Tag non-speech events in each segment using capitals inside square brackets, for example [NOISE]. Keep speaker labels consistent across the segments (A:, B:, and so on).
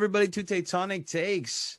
A: Everybody to Tectonic Takes.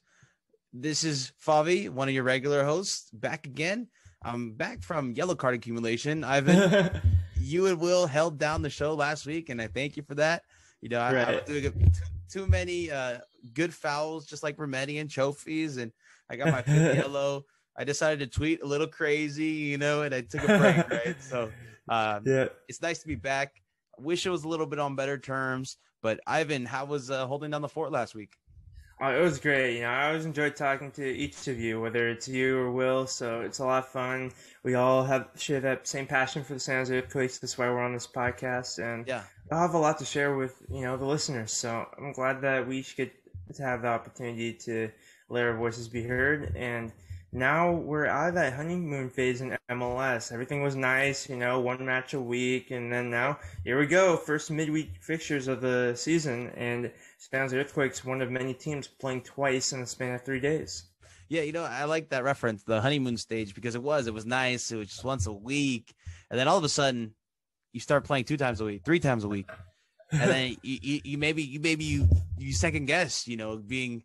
A: This is Favi, one of your regular hosts, back again. I'm back from yellow card accumulation. Ivan, [LAUGHS] you and Will held down the show last week, and I thank you for that. You know, I, I was doing a, too, too many uh, good fouls, just like Remedi and Chofis, and I got my fifth [LAUGHS] yellow. I decided to tweet a little crazy, you know, and I took a break, right? So, [LAUGHS] um, yeah, it's nice to be back. I wish it was a little bit on better terms. But Ivan, how was uh, holding down the fort last week?
B: Oh, it was great. You know, I always enjoyed talking to each of you, whether it's you or Will. So it's a lot of fun. We all have share that same passion for the San Jose Earthquakes. That's why we're on this podcast, and yeah, I have a lot to share with you know the listeners. So I'm glad that we should get to have the opportunity to let our voices be heard. And now we're out of that honeymoon phase in MLS. Everything was nice, you know, one match a week, and then now here we go, first midweek fixtures of the season, San Jose Earthquakes, one of many teams playing twice in the span of three days.
A: Yeah, you know, I like that reference, the honeymoon stage, because it was, it was nice. It was just once a week, and then all of a sudden, you start playing two times a week, three times a week, and then [LAUGHS] you, you, you maybe you maybe you you second guess, you know, being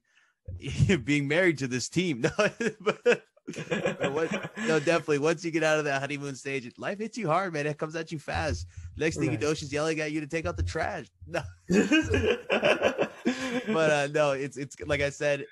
A: [LAUGHS] being married to this team. [LAUGHS] No, but, what, no, [LAUGHS] definitely. Once you get out of that honeymoon stage, life hits you hard, man. It comes at you fast. Next thing right. you know, she's yelling at you to take out the trash. No. but uh, no, it's it's like I said,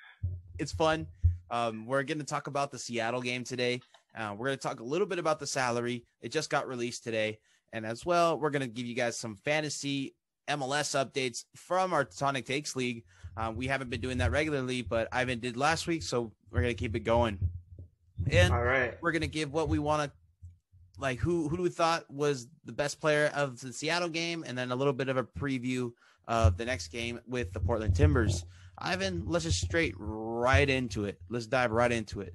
A: it's fun. Um, we're going to talk about the Seattle game today. Uh, we're going to talk a little bit about the salary. It just got released today, and as well, we're going to give you guys some fantasy MLS updates from our Tonic Takes League. Uh, we haven't been doing that regularly, but Ivan did last week, so we're gonna keep it going. And all right, we're gonna give what we want to, like who who we thought was the best player of the Seattle game, and then a little bit of a preview of the next game with the Portland Timbers. Ivan, let's just straight right into it. Let's dive right into it.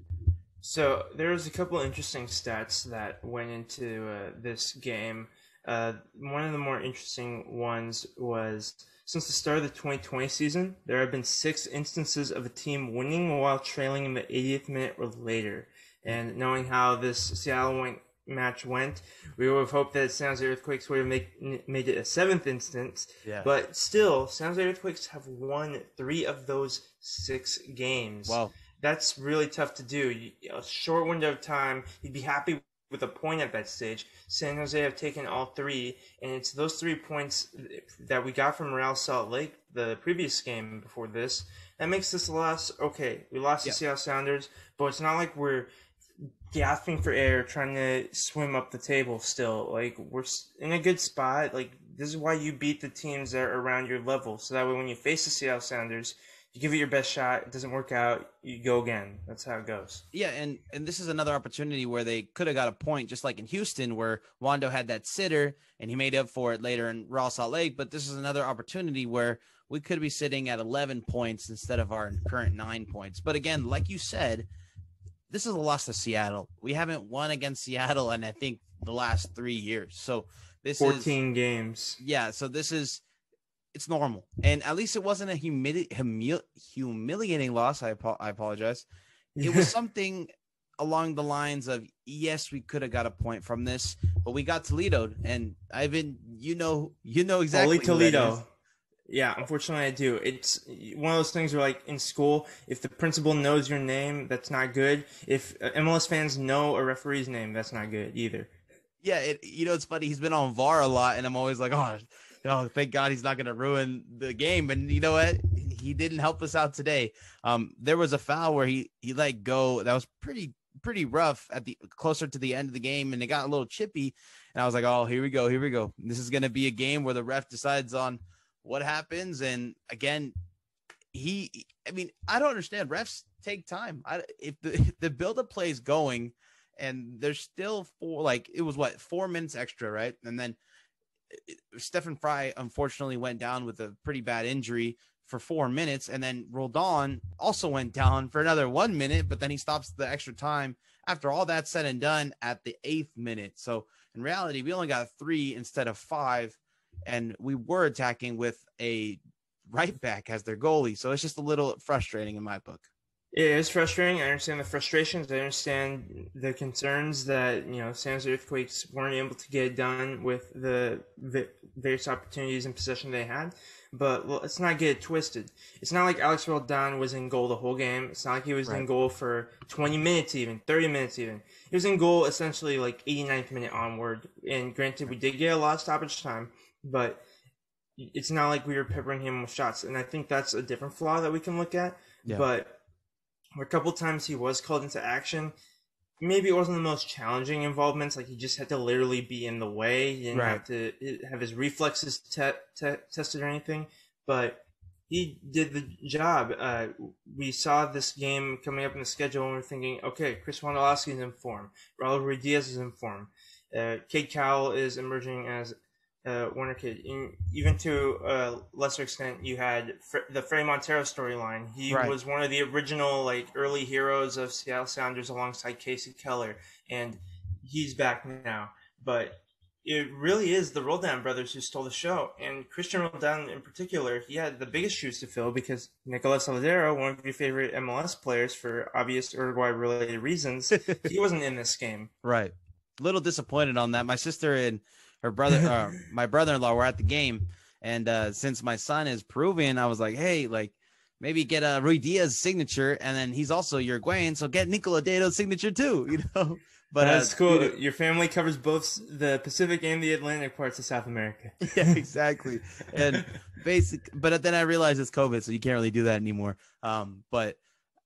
B: So there was a couple interesting stats that went into uh, this game. Uh, one of the more interesting ones was since the start of the 2020 season, there have been six instances of a team winning while trailing in the 80th minute or later. And knowing how this Seattle match went, we would have hoped that San Jose Earthquakes would have make, made it a seventh instance. Yeah. But still, San Jose Earthquakes have won three of those six games. Wow. That's really tough to do. A short window of time, you'd be happy with a point at that stage. San Jose have taken all three, and it's those three points that we got from Real Salt Lake the previous game before this that makes this loss okay. We lost yeah. to Seattle Sounders, but it's not like we're gasping for air trying to swim up the table still. Like we're in a good spot. Like this is why you beat the teams that are around your level, so that way when you face the Seattle Sounders, you give it your best shot. It doesn't work out. You go again. That's how it goes.
A: Yeah, and and this is another opportunity where they could have got a point, just like in Houston, where Wondo had that sitter and he made up for it later in Real Salt Lake. But this is another opportunity where we could be sitting at 11 points instead of our current nine points. But again, like you said, this is a loss to Seattle. We haven't won against Seattle in I think the last three years. So this
B: 14 is 14 games.
A: Yeah. So this is it's normal. And at least it wasn't a humili- humil- humiliating loss. I, I apologize. It was [LAUGHS] something along the lines of yes, we could have got a point from this, but we got Toledo, and Ivan, you know, you know exactly.
B: Only Toledo. Yeah, unfortunately, I do. It's one of those things where, like in school, if the principal knows your name, that's not good. If uh, MLS fans know a referee's name, that's not good either.
A: Yeah, it, you know, it's funny. He's been on VAR a lot, and I'm always like, oh, oh, thank God he's not going to ruin the game. And you know what? He didn't help us out today. Um, there was a foul where he he let go that was pretty pretty rough at the closer to the end of the game, and it got a little chippy. And I was like, oh, here we go, here we go. This is going to be a game where the ref decides on what happens. And again, he, I mean, I don't understand. Refs take time. I, if the if [LAUGHS] the build up play is going, and there's still four, like it was what four minutes extra, right? And then Stefan Frei unfortunately went down with a pretty bad injury for four minutes, and then Roldan also went down for another one minute, but then he stops the extra time after all that's said and done at the eighth minute. So in reality, we only got three instead of five, and we were attacking with a right back as their goalie. So it's just a little frustrating in my book.
B: It is frustrating. I understand the frustrations. I understand the concerns that you know Jose Earthquakes weren't able to get done with the various opportunities and possession they had. But well, let's not get it twisted. It's not like Alex Roldan was in goal the whole game. It's not like he was right. in goal for 20 minutes, even 30 minutes, even. He was in goal essentially like 89th minute onward. And granted, we did get a lot of stoppage time, but it's not like we were peppering him with shots. And I think that's a different flaw that we can look at. Yeah. But a couple times he was called into action. Maybe it wasn't the most challenging involvements. Like he just had to literally be in the way. He didn't right. have to have his reflexes te- te- tested or anything. But he did the job. Uh, we saw this game coming up in the schedule and we are thinking, okay, Chris Wondolowski is in form. Raul Ruidiaz is in form. Uh, Cade Cowell is emerging as uh, Warner Kid. In, even to a lesser extent, you had Fr- the Fredy Montero storyline. He right. was one of the original like early heroes of Seattle Sounders alongside Kasey Keller, and he's back now. But it really is the Roldan brothers who stole the show, and Christian Roldan in particular. He had the biggest shoes to fill because Nicolas Lodeiro, one of your favorite MLS players for obvious Uruguay-related reasons, [LAUGHS] he wasn't in this game.
A: Right. A little disappointed on that. My sister and her brother, [LAUGHS] uh, my brother-in-law were at the game, and uh, since my son is Peruvian, I was like, hey, like maybe get a Ruidiaz signature, and then he's also Uruguayan, so get Nico Lodeiro's signature too, [LAUGHS] you know.
B: But that's uh, cool. Your family covers both the Pacific and the Atlantic parts of South America. [LAUGHS]
A: yeah, exactly. And basic, but then I realized it's COVID, so you can't really do that anymore. Um, but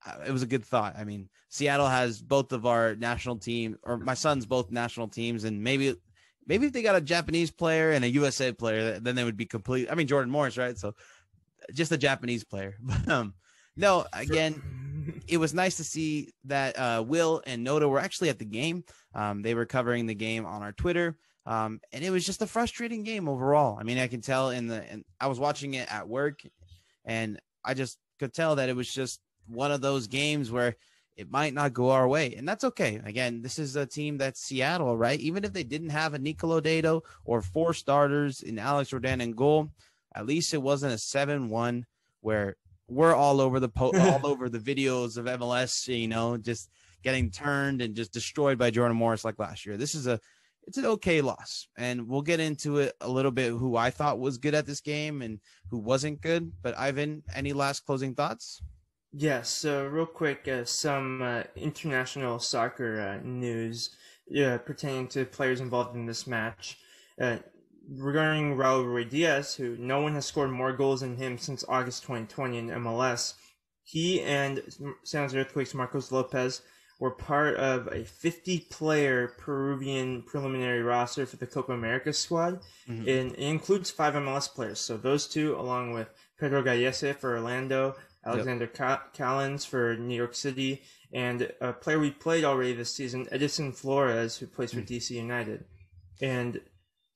A: uh, it was a good thought. I mean, Seattle has both of our national team, or my son's both national teams, and maybe maybe if they got a Japanese player and a USA player, then they would be complete. I mean, Jordan Morris, right? So just a Japanese player. [LAUGHS] But um, no, again, it was nice to see that uh, Will and Noda were actually at the game. Um, they were covering the game on our Twitter. Um, and it was just a frustrating game overall. I mean, I can tell in the, and I was watching it at work and I just could tell that it was just one of those games where it might not go our way, and that's okay. Again, this is a team that's Seattle, right? Even if they didn't have a Nico Lodeiro or four starters in Alex Roldan and goal, at least it wasn't a seven-one where we're all over the po- all [LAUGHS] over the videos of MLS, you know, just getting turned and just destroyed by Jordan Morris like last year. This is a it's an okay loss, and we'll get into it a little bit. Who I thought was good at this game and who wasn't good. But Ivan, any last closing thoughts?
B: Yes, so real quick, uh, some uh, international soccer uh, news uh, pertaining to players involved in this match. Uh, regarding Raul Ruidiaz, who no one has scored more goals than him since August 2020 in MLS, he and San Jose Earthquakes Marcos Lopez were part of a 50-player Peruvian preliminary roster for the Copa America squad, mm-hmm. and it includes five MLS players. So those two, along with Pedro Gallese for Orlando, Alexander yep. Callens for New York City, and a player we played already this season, Edison Flores, who plays for mm. DC United. And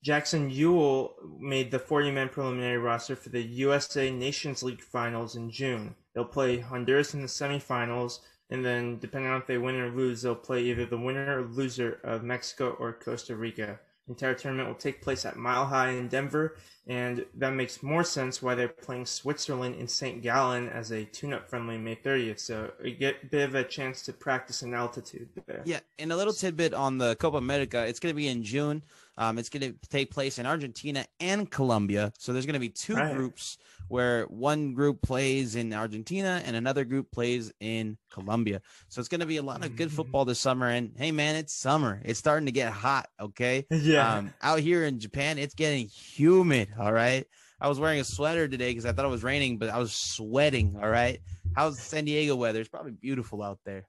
B: Jackson Yueill made the 40 man preliminary roster for the USA Nations League finals in June. They'll play Honduras in the semifinals, and then depending on if they win or lose, they'll play either the winner or loser of Mexico or Costa Rica. The entire tournament will take place at Mile High in Denver, and that makes more sense why they're playing Switzerland in St. Gallen as a tune-up friendly May 30th. So you get a bit of a chance to practice in altitude there.
A: Yeah, and a little tidbit on the Copa America. It's going to be in June. Um, it's going to take place in Argentina and Colombia. So there's going to be two right. groups where one group plays in Argentina and another group plays in Colombia. So it's going to be a lot of good mm-hmm. football this summer. And hey, man, it's summer. It's starting to get hot. Okay. [LAUGHS]
B: Yeah. Um,
A: out here in Japan, it's getting humid. All right. I was wearing a sweater today because I thought it was raining, but I was sweating. All right. How's San Diego weather? It's probably beautiful out there.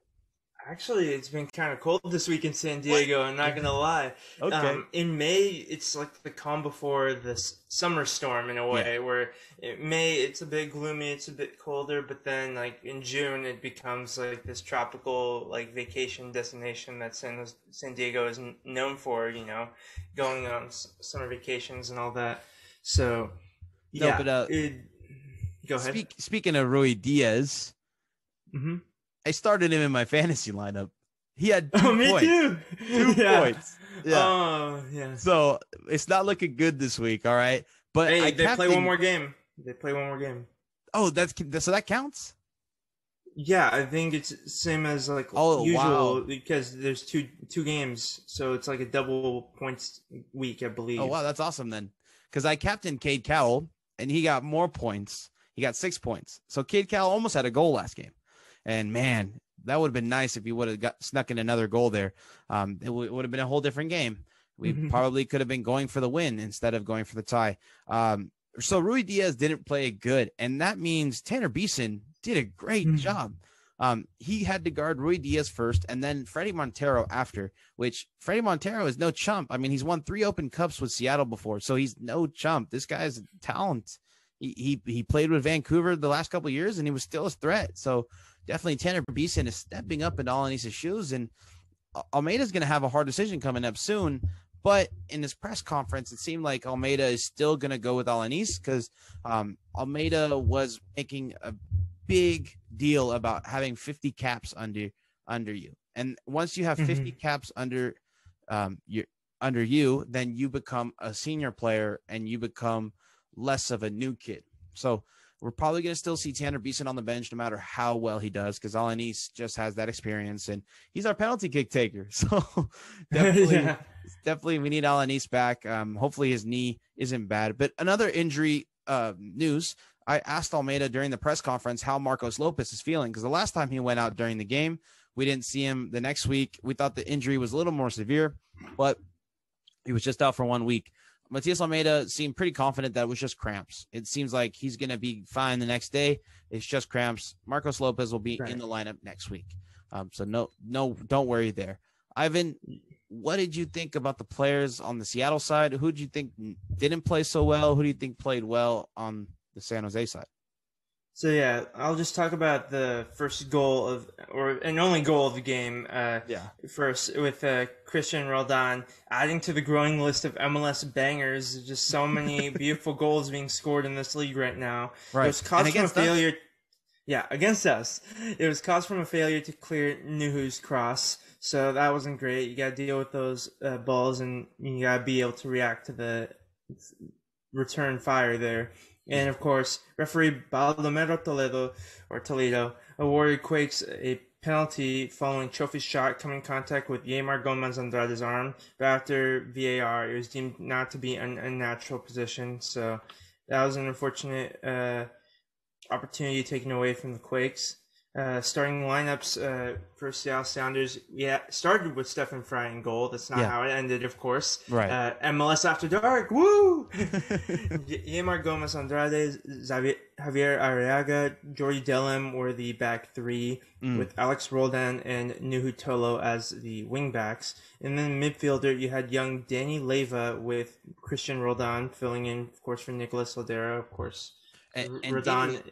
B: Actually, it's been kind of cold this week in San Diego. I'm not gonna lie. Okay. Um, in May, it's like the calm before the summer storm in a way. Yeah. Where in May it's a bit gloomy, it's a bit colder, but then like in June it becomes like this tropical like vacation destination that San San Diego is known for. You know, going on summer vacations and all that. So yeah, no, but, uh, it, go ahead.
A: Speak, speaking of Ruidiaz.
B: Mm-hmm
A: I started him in my [LAUGHS] fantasy lineup. He had oh,
B: two oh, me
A: points.
B: too.
A: Two [LAUGHS] yeah. points.
B: Yeah. Oh, yeah.
A: So it's not looking good this week. All right, but
B: hey, they play one more game. They play one more game.
A: Oh, that's so that counts.
B: Yeah, I think it's same as like
A: Oh,
B: usual
A: wow.
B: because there's two two games, so it's like a double points week, I believe.
A: Oh wow, that's awesome then. Because I captained Cade Cowell and he got more points. He got six points. So Cade Cowell almost had a goal last game. And man, that would have been nice if he would have got snuck in another goal there. Um, it w- would have been a whole different game. We
B: Mhm.
A: probably could have been going for the win instead of going for the tie. Um, so Ruidiaz didn't play good, and that means Tanner Beeson did a great
B: Mhm.
A: job. Um, he had to guard Ruidiaz first, and then Fredy Montero after. Which Fredy Montero is no chump. I mean, he's won three Open Cups with Seattle before, so he's no chump. This guy's talent. He he, he played with Vancouver the last couple of years, and he was still a threat. So definitely Tanner Beeson is stepping up in Alanis's shoes, and Al- Almeyda's going to have a hard decision coming up soon. But in this press conference, it seemed like Almeyda is still going to go with Alanis because um, Almeida was making a big deal about having 50 caps under under you, and once you have 50 caps under um, your under you, then you become a senior player and you become less of a new kid. So we're probably going to still see Tanner Beeson on the bench no matter how well he does because Alanis just has that experience and he's our penalty kick taker. [LAUGHS] So [LAUGHS] definitely,
B: yeah.
A: definitely we need Alanis back. Um, hopefully his knee isn't bad. But another injury uh, news. I asked Almeyda during the press conference how Marcos Lopez is feeling because the last time he went out during the game, we didn't see him the next week. We thought the injury was a little more severe, but he was just out for one week. Matias Almeyda seemed pretty confident that it was just cramps. It seems like he's going to be fine the next day. It's just cramps. Marcos Lopez will be
B: Right.
A: in the lineup next week. Um, so no, no, don't worry there. Ivan, what did you think about the players on the Seattle side? Who do you think didn't play so well? Who do you think played well on the San Jose side?
B: So yeah, I'll just talk about the first goal of, or an only goal of the game. Uh,
A: Yeah.
B: first with uh, Christian Roldan adding to the growing list of MLS bangers. Just so many [LAUGHS] beautiful goals being scored in this league right now. Right. It was caused from a
A: against us?
B: failure. Yeah, against us. It was caused from a failure to clear Nouhou's cross. So that wasn't great. You got to deal with those uh, balls, and you got to be able to react to the return fire there. And of course, referee Baldomero Toledo or Toledo awarded Quakes a penalty following Chofis' shot coming in contact with Yeimar Gomez Andrade's arm. But after VAR, it was deemed not to be an unnatural position. So that was an unfortunate uh, opportunity taken away from the Quakes. Uh, starting lineups uh, for Seattle Sounders, yeah, started with Stefan Frei in goal. That's not
A: Yeah.
B: how it ended, of course.
A: Right.
B: Uh, MLS After Dark, woo! [LAUGHS] Yeimar Gomez Andrade, Xavier, Javier Arreaga, Jordi Delem were the back three,
A: Mm.
B: with Alex Roldan and Nouhou Tolo as the wingbacks. And then midfielder, you had young Danny Leyva with Christian Roldan filling in, of course, for Nicolas Lodeiro, of course.
A: And, and
B: Roldan,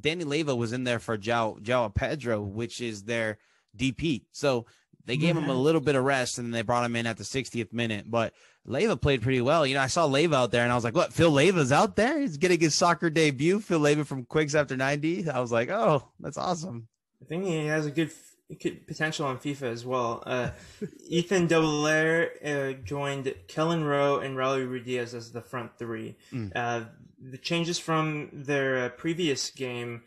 A: Danny, Leyva was in there for Joao, Joao Pedro, which is their DP. So they gave him a little bit of rest and then they brought him in at the 60th minute. But Leyva played pretty well. You know, I saw Leyva out there and I was like, what? Phil Leva's out there? He's getting his soccer debut. Phil Leva from Quicks after 90. I was like, oh, that's awesome.
B: I think he has a good, good potential on FIFA as well. Uh, [LAUGHS] Ethan Dobbelaere uh, joined Kelyn Rowe and Raul Ruiz as the front three.
A: Mm.
B: Uh, the changes from their uh, previous game,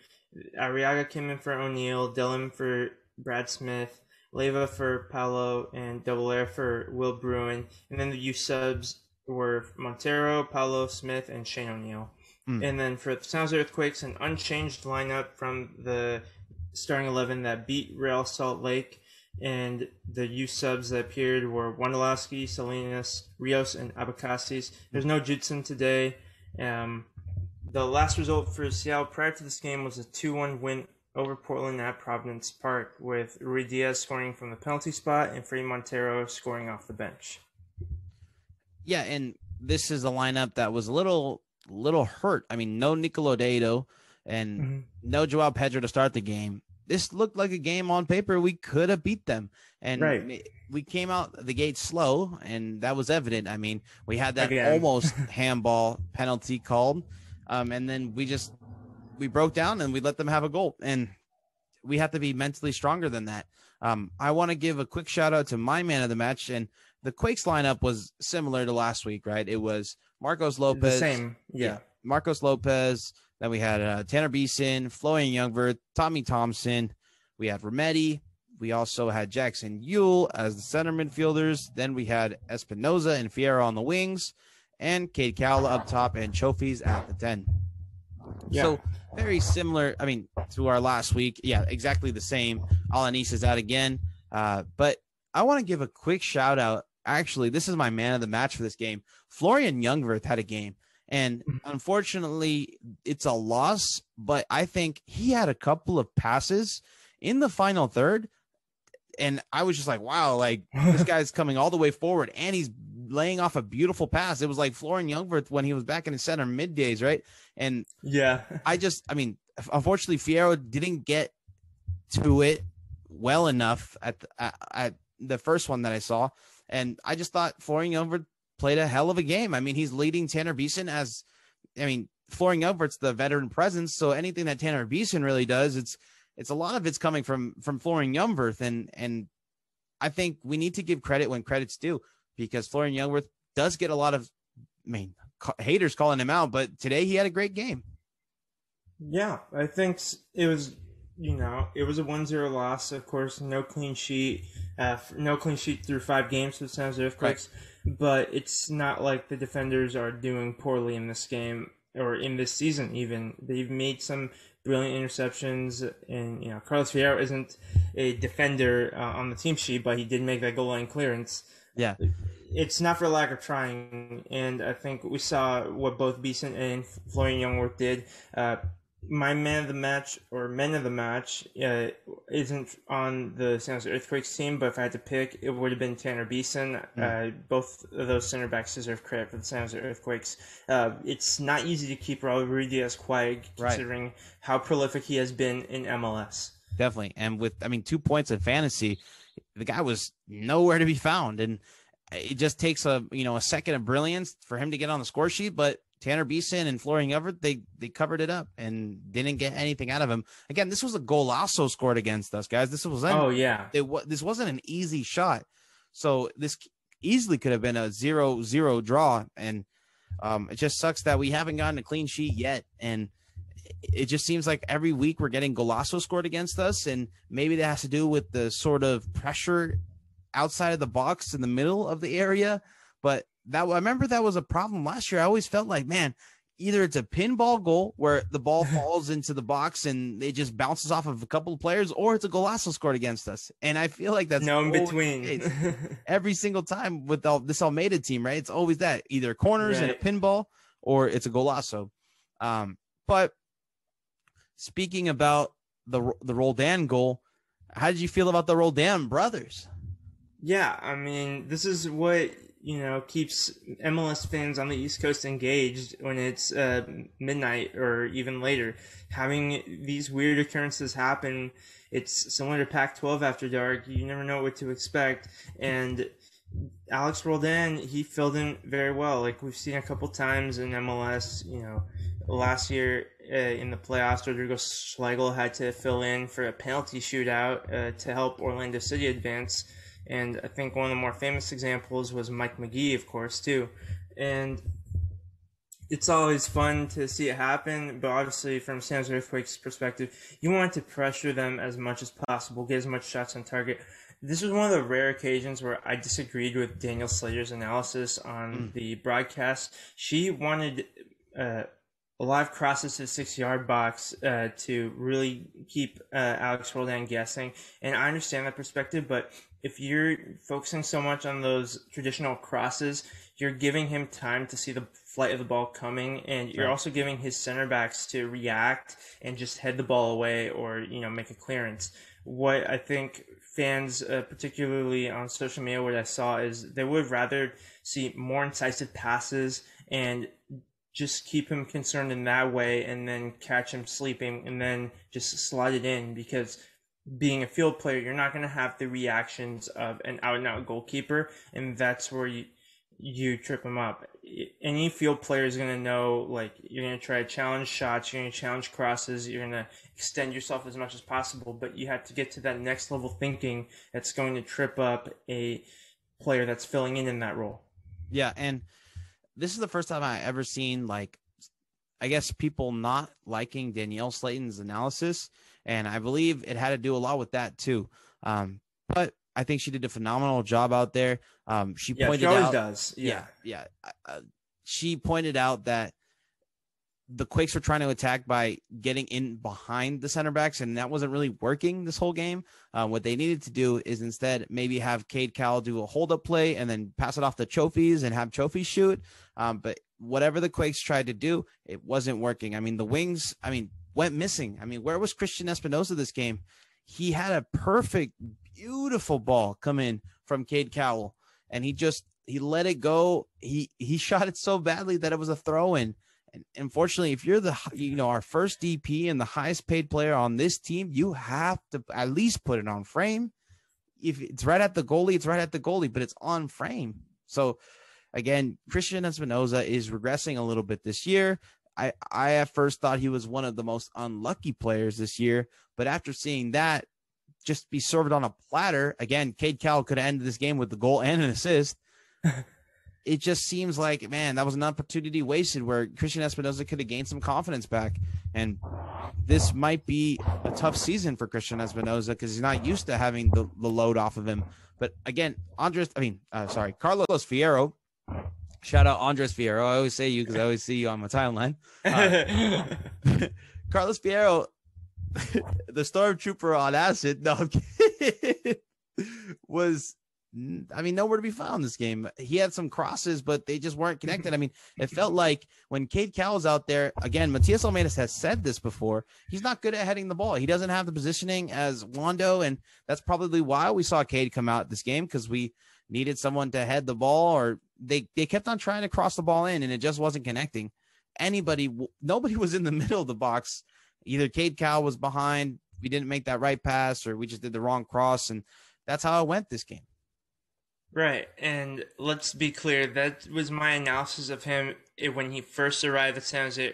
B: Arreaga came in for O'Neill, Delem for Brad Smith, Leyva for Paolo, and Dobbelaere for Will Bruin. And then the U subs were Montero, Paolo Smith, and Shane O'Neill.
A: Mm.
B: And then for the San Jose Earthquakes, an unchanged lineup from the starting 11 that beat Real Salt Lake. And the U subs that appeared were Wondolowski, Salinas, Rios, and Abakasis. There's no Judson today. Um, the last result for Seattle prior to this game was a 2 1 win over Portland at Providence Park, with Ruidiaz scoring from the penalty spot and Fredy Montero scoring off the bench.
A: Yeah, and this is a lineup that was a little little hurt. I mean, no Nico Lodeiro and no Joao Pedro to start the game. This looked like a game on paper we could have beat them. And
B: Right.
A: we came out the gate slow, and that was evident. I mean, we had that
B: Again.
A: almost [LAUGHS] handball penalty called, um, and then we just we broke down and we let them have a goal. And we have to be mentally stronger than that. Um, I want to give a quick shout out to my man of the match, and the Quakes lineup was similar to last week, right? It was Marcos Lopez,
B: The
A: Lopez,
B: same, yeah.
A: Marcos Lopez, Then we had uh, Tanner Beeson, Florian Jungwirth, Tommy Thompson. We had Remedi. We also had Jackson Yueill as the center midfielders. Then we had Espinoza and Fierro on the wings, and Cade Cowell up top and Chofis at the 10. Yeah. So very similar. I mean, to our last week. Yeah, exactly the same. Alanis is out again. Uh, but I want to give a quick shout out. Actually, this is my man of the match for this game. Florian Jungwirth had a game. And mm-hmm. unfortunately, it's a loss, but I think he had a couple of passes in the final third. And I was just like, wow, like this [LAUGHS] guy's coming all the way forward and he's laying off a beautiful pass. It was like Florian Jungwirth when he was back in his center mid days, right? And
B: yeah,
A: I just, I mean, unfortunately, Fierro didn't get to it well enough at the, at, at the first one that I saw. And I just thought Florian Jungwirth played a hell of a game. I mean, he's leading Tanner Beeson as, I mean, Florian Jungwirth's the veteran presence. So anything that Tanner Beeson really does, it's it's a lot of it's coming from from Florian Jungwirth, and and I think we need to give credit when credit's due because Florian Jungwirth does get a lot of, I mean, haters calling him out, but today he had a great game.
B: Yeah, I think it was, you know, it was a 1-0 loss. Of course, no clean sheet, uh, no clean sheet through five games for the San Jose Earthquakes. Right but it's not like the defenders are doing poorly in this game or in this season even. They've made some brilliant interceptions and you know carlos fierro isn't a defender uh, on the team sheet but he did make that goal line clearance.
A: Yeah.
B: It's not for lack of trying and i think we saw what both beeson and florian jungwirth did uh, my man of the match or men of the match uh, isn't on the San Jose Earthquakes team, but if I had to pick, it would have been Tanner Beeson. Mm. Uh, both of those center backs deserve credit for the San Jose Earthquakes. Uh, it's not easy to keep Raul Ruidíaz quiet considering right. how prolific he has been in MLS.
A: Definitely, and with I mean two points in fantasy, the guy was nowhere to be found, and it just takes a you know a second of brilliance for him to get on the score sheet, but Tanner Beeson and Florian Everett, they they covered it up and didn't get anything out of him. Again, this was a goal also scored against us, guys. This was
B: oh yeah,
A: it this wasn't an easy shot, so this easily could have been a zero zero draw, and um, it just sucks that we haven't gotten a clean sheet yet, and it just seems like every week we're getting golazo scored against us, and maybe that has to do with the sort of pressure outside of the box in the middle of the area, but that I remember that was a problem last year. I always felt like, man, either it's a pinball goal where the ball [LAUGHS] falls into the box and it just bounces off of a couple of players, or it's a golazo scored against us. And I feel like that's
B: no in between [LAUGHS]
A: every single time with all, this Almeyda team, right? It's always that either corners right. and a pinball or it's a golazo. Um, but speaking about the the Roldan goal, how did you feel about the Roldan brothers?
B: Yeah, I mean, this is what you know keeps MLS fans on the East Coast engaged when it's uh, midnight or even later. Having these weird occurrences happen, it's similar to Pac-12 after dark. You never know what to expect, and Alex Roldan he filled in very well. Like we've seen a couple times in MLS. You know, last year uh, in the playoffs, Rodrigo Schlegel had to fill in for a penalty shootout uh, to help Orlando City advance and I think one of the more famous examples was Mike Magee, of course, too. And it's always fun to see it happen, but obviously, from Sam's Earthquakes' perspective, you want to pressure them as much as possible, get as much shots on target. This was one of the rare occasions where I disagreed with Danielle Slaton's analysis on mm. the broadcast. She wanted uh, live crosses to the six yard box uh, to really keep uh, Alex Roldan guessing. And I understand that perspective, but if you're focusing so much on those traditional crosses, you're giving him time to see the flight of the ball coming, and you're right. also giving his center backs to react and just head the ball away or you know make a clearance. What I think fans, uh, particularly on social media, what I saw is they would rather see more incisive passes and just keep him concerned in that way and then catch him sleeping and then just slide it in because being a field player, you're not going to have the reactions of an out and out goalkeeper, and that's where you you trip them up. Any field player is going to know, like, you're going to try to challenge shots, you're going to challenge crosses, you're going to extend yourself as much as possible, but you have to get to that next level thinking that's going to trip up a player that's filling in in that role.
A: Yeah, and this is the first time I ever seen like I guess people not liking Danielle Slaton's analysis, and I believe it had to do a lot with that too. Um, but I think she did a phenomenal job out there. Um, she
B: yeah,
A: pointed
B: she always
A: out,
B: does.
A: yeah, yeah. Uh, she pointed out that the Quakes were trying to attack by getting in behind the center backs, and that wasn't really working this whole game. Uh, what they needed to do is instead maybe have Cade Cowell do a hold up play and then pass it off to Chofis and have Chofis shoot. Um, but whatever the Quakes tried to do, it wasn't working. I mean, the wings, I mean, went missing. I mean, where was Christian Espinoza this game? He had a perfect, beautiful ball come in from Cade Cowell, and he just he let it go. He he [LAUGHS] shot it so badly that it was a throw in. And unfortunately, if you're the you know our first DP and the highest paid player on this team, you have to at least put it on frame. If it's right at the goalie, it's right at the goalie, but it's on frame. So again, Christian Espinoza is regressing a little bit this year. I I at first thought he was one of the most unlucky players this year, but after seeing that just be served on a platter, again, Cade Cowell could end this game with the goal and an assist. [LAUGHS] it just seems like man that was an opportunity wasted where christian espinoza could have gained some confidence back and this might be a tough season for christian espinoza because he's not used to having the, the load off of him but again andres i mean uh, sorry carlos fierro shout out andres fierro i always say you because i always see you on my timeline [LAUGHS] uh, [LAUGHS] carlos fierro [LAUGHS] the stormtrooper on acid no was I mean, nowhere to be found this game. He had some crosses, but they just weren't connected. I mean, it felt like when Cade Cowell's out there, again, Matias Almeydas has said this before. He's not good at heading the ball. He doesn't have the positioning as Wondo, and that's probably why we saw Cade come out this game because we needed someone to head the ball, or they they kept on trying to cross the ball in, and it just wasn't connecting. Anybody, nobody [LAUGHS] was in the middle of the box. Either Cade Cowell was behind, we didn't make that right pass, or we just did the wrong cross, and that's how it went this game.
B: Right, and let's be clear, that was my analysis of him eh, when he first arrived at San Jose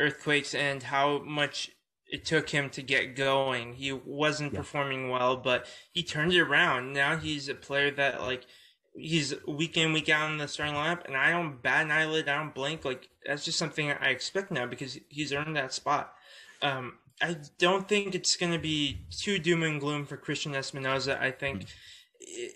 B: Earthquakes and how much it took him to get going. He wasn't yeah. performing well, but he turned it around. Now he's a player that like he's week in week out in the starting lineup, and I don't bat an eyelid, I don't blink. Like that's just something I expect now because he's earned that spot. Um, I don't think it's going to be too doom and gloom for Christian Espinoza. I think. Mm-hmm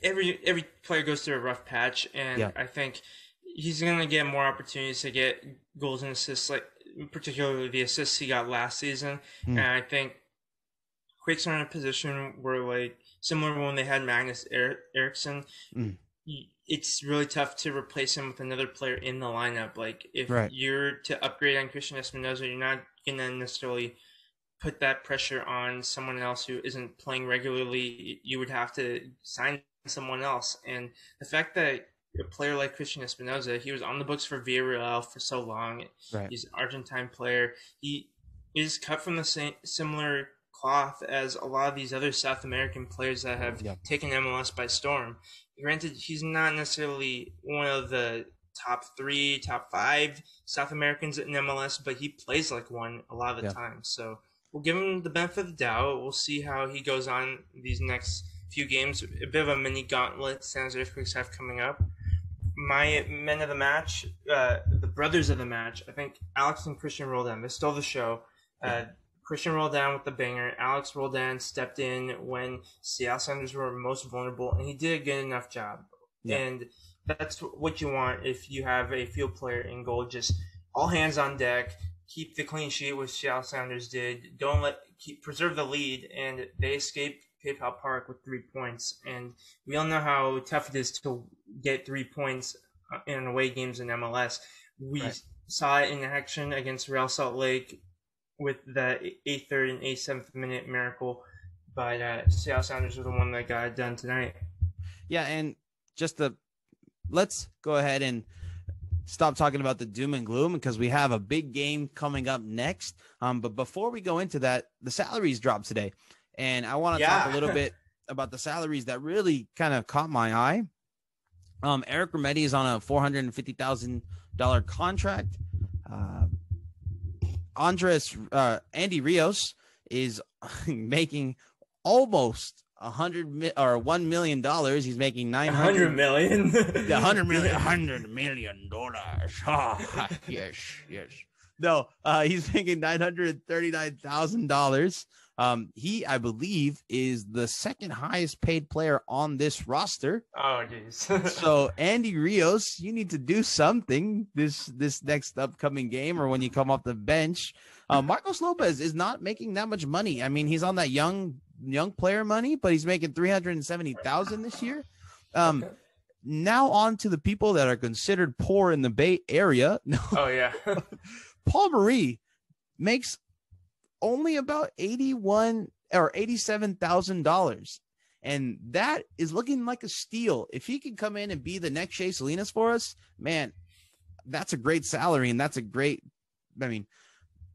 B: every every player goes through a rough patch, and yeah. I think he's going to get more opportunities to get goals and assists, like particularly the assists he got last season. Mm. And I think Quakes are in a position where, like, similar when they had Magnus er- Eriksson, mm. it's really tough to replace him with another player in the lineup. Like, if right. you're to upgrade on Christian Espinosa, you're not going to necessarily put that pressure on someone else who isn't playing regularly, you would have to sign someone else. And the fact that a player like Christian Espinoza, he was on the books for Villarreal for so long. Right. He's an Argentine player. He is cut from the same similar cloth as a lot of these other South American players that have yep. taken MLS by storm. Granted, he's not necessarily one of the top three, top five South Americans in MLS, but he plays like one a lot of the yep. time. So we'll give him the benefit of the doubt. We'll see how he goes on these next few games. A bit of a mini gauntlet San Jose Earthquakes have coming up. My men of the match, uh, the brothers of the match, I think Alex and Christian Roldan. They stole the show. Uh, Christian Roldan with the banger. Alex Roldan stepped in when Seattle Sounders were most vulnerable, and he did a good enough job. Yeah. And that's what you want if you have a field player in goal. Just all hands on deck keep the clean sheet, which Seattle Sounders did. Don't let keep preserve the lead, and they escaped PayPal Park with three points. And we all know how tough it is to get three points uh, in away games in MLS. We right. saw it in action against Real Salt Lake with the eighth, third, and eighth, seventh minute miracle. But uh, Seattle Sounders were the one that got it done tonight.
A: Yeah, and just the let's go ahead and stop talking about the doom and gloom because we have a big game coming up next. Um, but before we go into that, the salaries dropped today, and I want to yeah. talk a little bit [LAUGHS] about the salaries that really kind of caught my eye. Um, Eric Remedi is on a four hundred and fifty thousand dollar contract. Uh, Andres uh, Andy Rios is [LAUGHS] making almost a hundred or one million dollars. He's making nine hundred
B: million.
A: A hundred million, [LAUGHS] hundred million dollars. Oh, yes, yes. no, uh, he's making nine hundred thirty nine thousand dollars. Um, he, I believe, is the second highest paid player on this roster.
B: Oh, jeez. [LAUGHS]
A: so, Andy Rios, you need to do something this this next upcoming game, or when you come off the bench. Uh, Marcos Lopez is not making that much money. I mean, he's on that young young player money, but he's making three hundred and seventy thousand this year. Um, okay. Now on to the people that are considered poor in the Bay Area. [LAUGHS]
B: Oh yeah, [LAUGHS]
A: Paul Marie makes only about 81 or 87 thousand dollars. And that is looking like a steal. If he can come in and be the next Shea Salinas for us man that's a great salary and that's a great i mean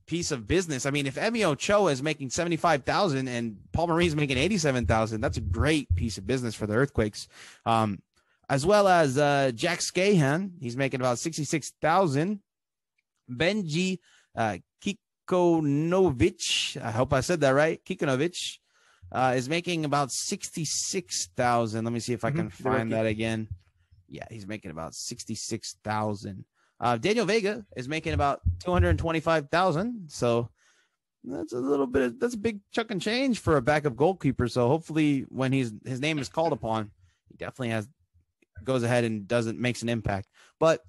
A: piece of business. I mean if Emi Ochoa is making 75,000 and Paul Marie is making 87,000 that's a great piece of business for the earthquakes. Um as well as uh Jack Skahan he's making about 66,000 Benji uh, Kikanovic, I hope I said that right. Kikanovic uh, is making about 66,000. Let me see if I mm-hmm. can mm-hmm. find that again. Yeah, he's making about 66,000. Uh, Daniel Vega is making about 225,000. So that's a little bit, of, that's a big chunk and change for a backup goalkeeper. So hopefully when he's, his name is called upon, he definitely has, goes ahead and doesn't, makes an impact. But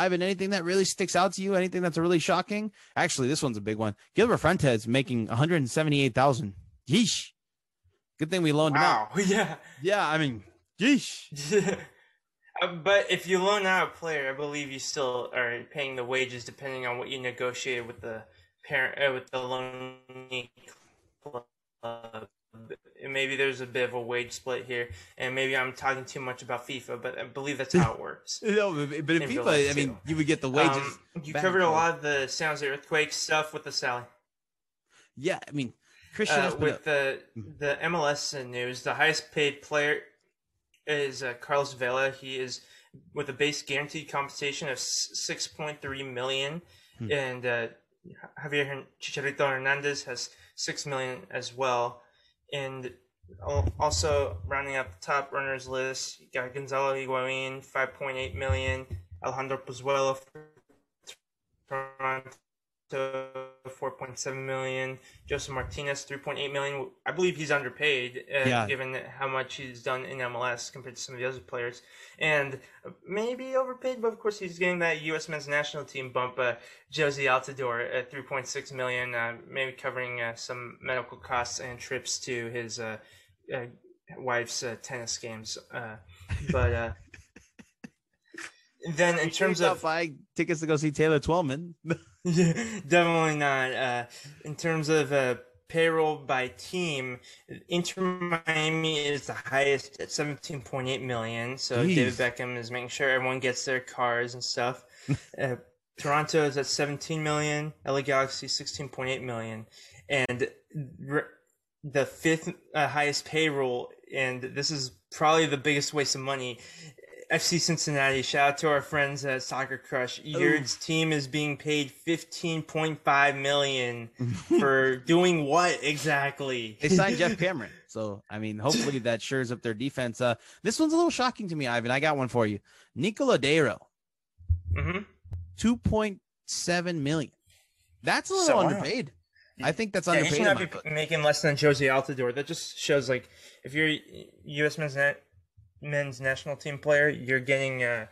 A: Ivan, anything that really sticks out to you? Anything that's really shocking? Actually, this one's a big one. Gilbert Fuentes making 178,000. Yeesh. Good thing we loaned
B: wow.
A: him
B: out. [LAUGHS] Yeah.
A: Yeah, I mean, yeesh. [LAUGHS]
B: Uh, but if you loan out a player, I believe you still are paying the wages depending on what you negotiated with the parent uh, with the loan club maybe there's a bit of a wage split here, and maybe I'm talking too much about FIFA, but I believe that's how it [LAUGHS] works.
A: no, but in, in FIFA, I mean, you would get the wages. Um,
B: you covered a lot of the Sounds of Earthquake stuff with the Sally.
A: Yeah, I mean, Christian
B: uh, with the mm-hmm. the MLS news, the highest paid player is uh, Carlos Vela. He is with a base guaranteed compensation of six point three million, hmm. and uh, Javier Chicharito Hernandez has six million as well. And also rounding out the top runners list, you got Gonzalo Higuain, 5.8 million, Alejandro Pozuelo Toronto, 4.7 million, Josef Martinez, 3.8 million. I believe he's underpaid, uh, yeah. given how much he's done in MLS compared to some of the other players, and maybe overpaid, but of course he's getting that U.S. men's national team bump. Uh, Jozy Altidore at 3.6 million, uh, maybe covering uh, some medical costs and trips to his uh, uh, wife's tennis games, but. [LAUGHS] then in terms of
A: buying tickets to go see Taylor Twellman. [LAUGHS]
B: yeah, [LAUGHS] definitely not. Uh, in terms of uh, payroll by team, Inter Miami is the highest at 17.8 million. So Jeez. David Beckham is making sure everyone gets their cars and stuff. [LAUGHS] uh, Toronto is at 17 million. LA Galaxy 16.8 million, and re- the fifth uh, highest payroll. And this is probably the biggest waste of money FC Cincinnati. Shout out to our friends at Soccer Crush. Yard's team is being paid fifteen point five million for [LAUGHS] doing what exactly?
A: They signed Geoff Cameron, so I mean, hopefully that shores up their defense. Uh, this one's a little shocking to me, Ivan. I got one for you. Nico Lodeiro,
B: mm-hmm.
A: two point seven million. That's a little so, underpaid. Wow. I think that's yeah, underpaid. He should
B: not be making less than Jozy Altidore. That just shows like if you're U.S. men's net men's national team player, you're getting, uh,